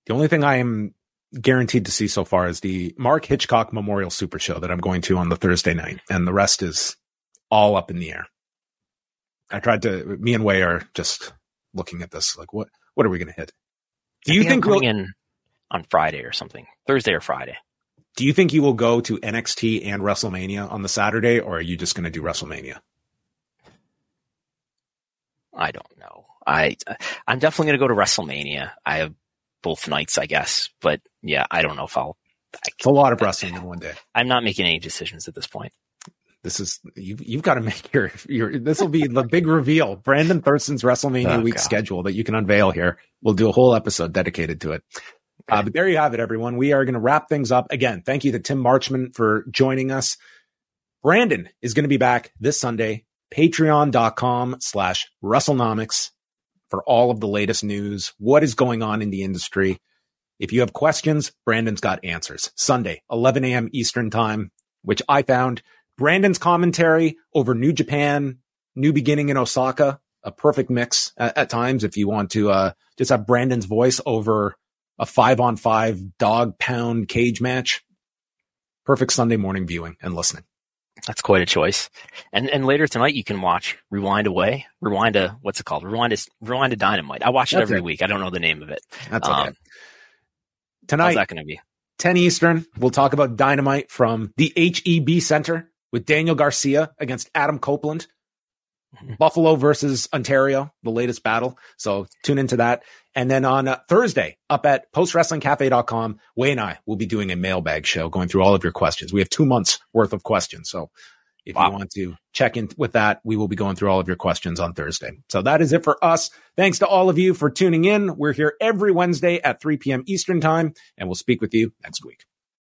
The only thing I am guaranteed to see so far is the Mark Hitchcock Memorial Super Show that I'm going to on the Thursday night, and the rest is all up in the air. I tried to. Me and Wai are just looking at this like, what what are we going to hit? Do you think, think we'll in on Friday or something? Thursday or Friday? Do you think you will go to NXT and WrestleMania on the Saturday, or are you just going to do WrestleMania? I don't know. I I'm definitely going to go to WrestleMania. I have both nights, I guess. But yeah, I don't know if I'll. it's a lot of wrestling in one day. I'm not making any decisions at this point. This is you. You've got to make your your. This will be the big reveal. Brandon Thurston's WrestleMania oh, week God. schedule that you can unveil here. We'll do a whole episode dedicated to it. Okay. Uh, but there you have it, everyone. We are going to wrap things up again. Thank you to Tim Marchman for joining us. Brandon is going to be back this Sunday. Patreon.com slash WrestleNomics for all of the latest news, what is going on in the industry. If you have questions, Brandon's got answers. Sunday, 11 a.m. Eastern time, which I found Brandon's commentary over New Japan, New Beginning in Osaka, a perfect mix at, at times. If you want to uh, just have Brandon's voice over a five on five dog pound cage match, perfect Sunday morning viewing and listening. That's quite a choice. And and later tonight you can watch Rewind Away. Rewind a what's it called? Rewind is Rewind a Dynamite. I watch it That's every it. week. I don't know the name of it. That's okay. Tonight, how's that going to be? 10 Eastern. We'll talk about Dynamite from the HEB Center with Daniel Garcia against Adam Copeland. Mm-hmm. Buffalo versus Ontario, the latest battle. So tune into that. And then on uh, Thursday, up at postwrestlingcafe.com, Wai and I will be doing a mailbag show going through all of your questions. We have two months worth of questions. So if wow. you want to check in with that, we will be going through all of your questions on Thursday. So that is it for us. Thanks to all of you for tuning in. We're here every Wednesday at 3 p.m. Eastern time, and we'll speak with you next week.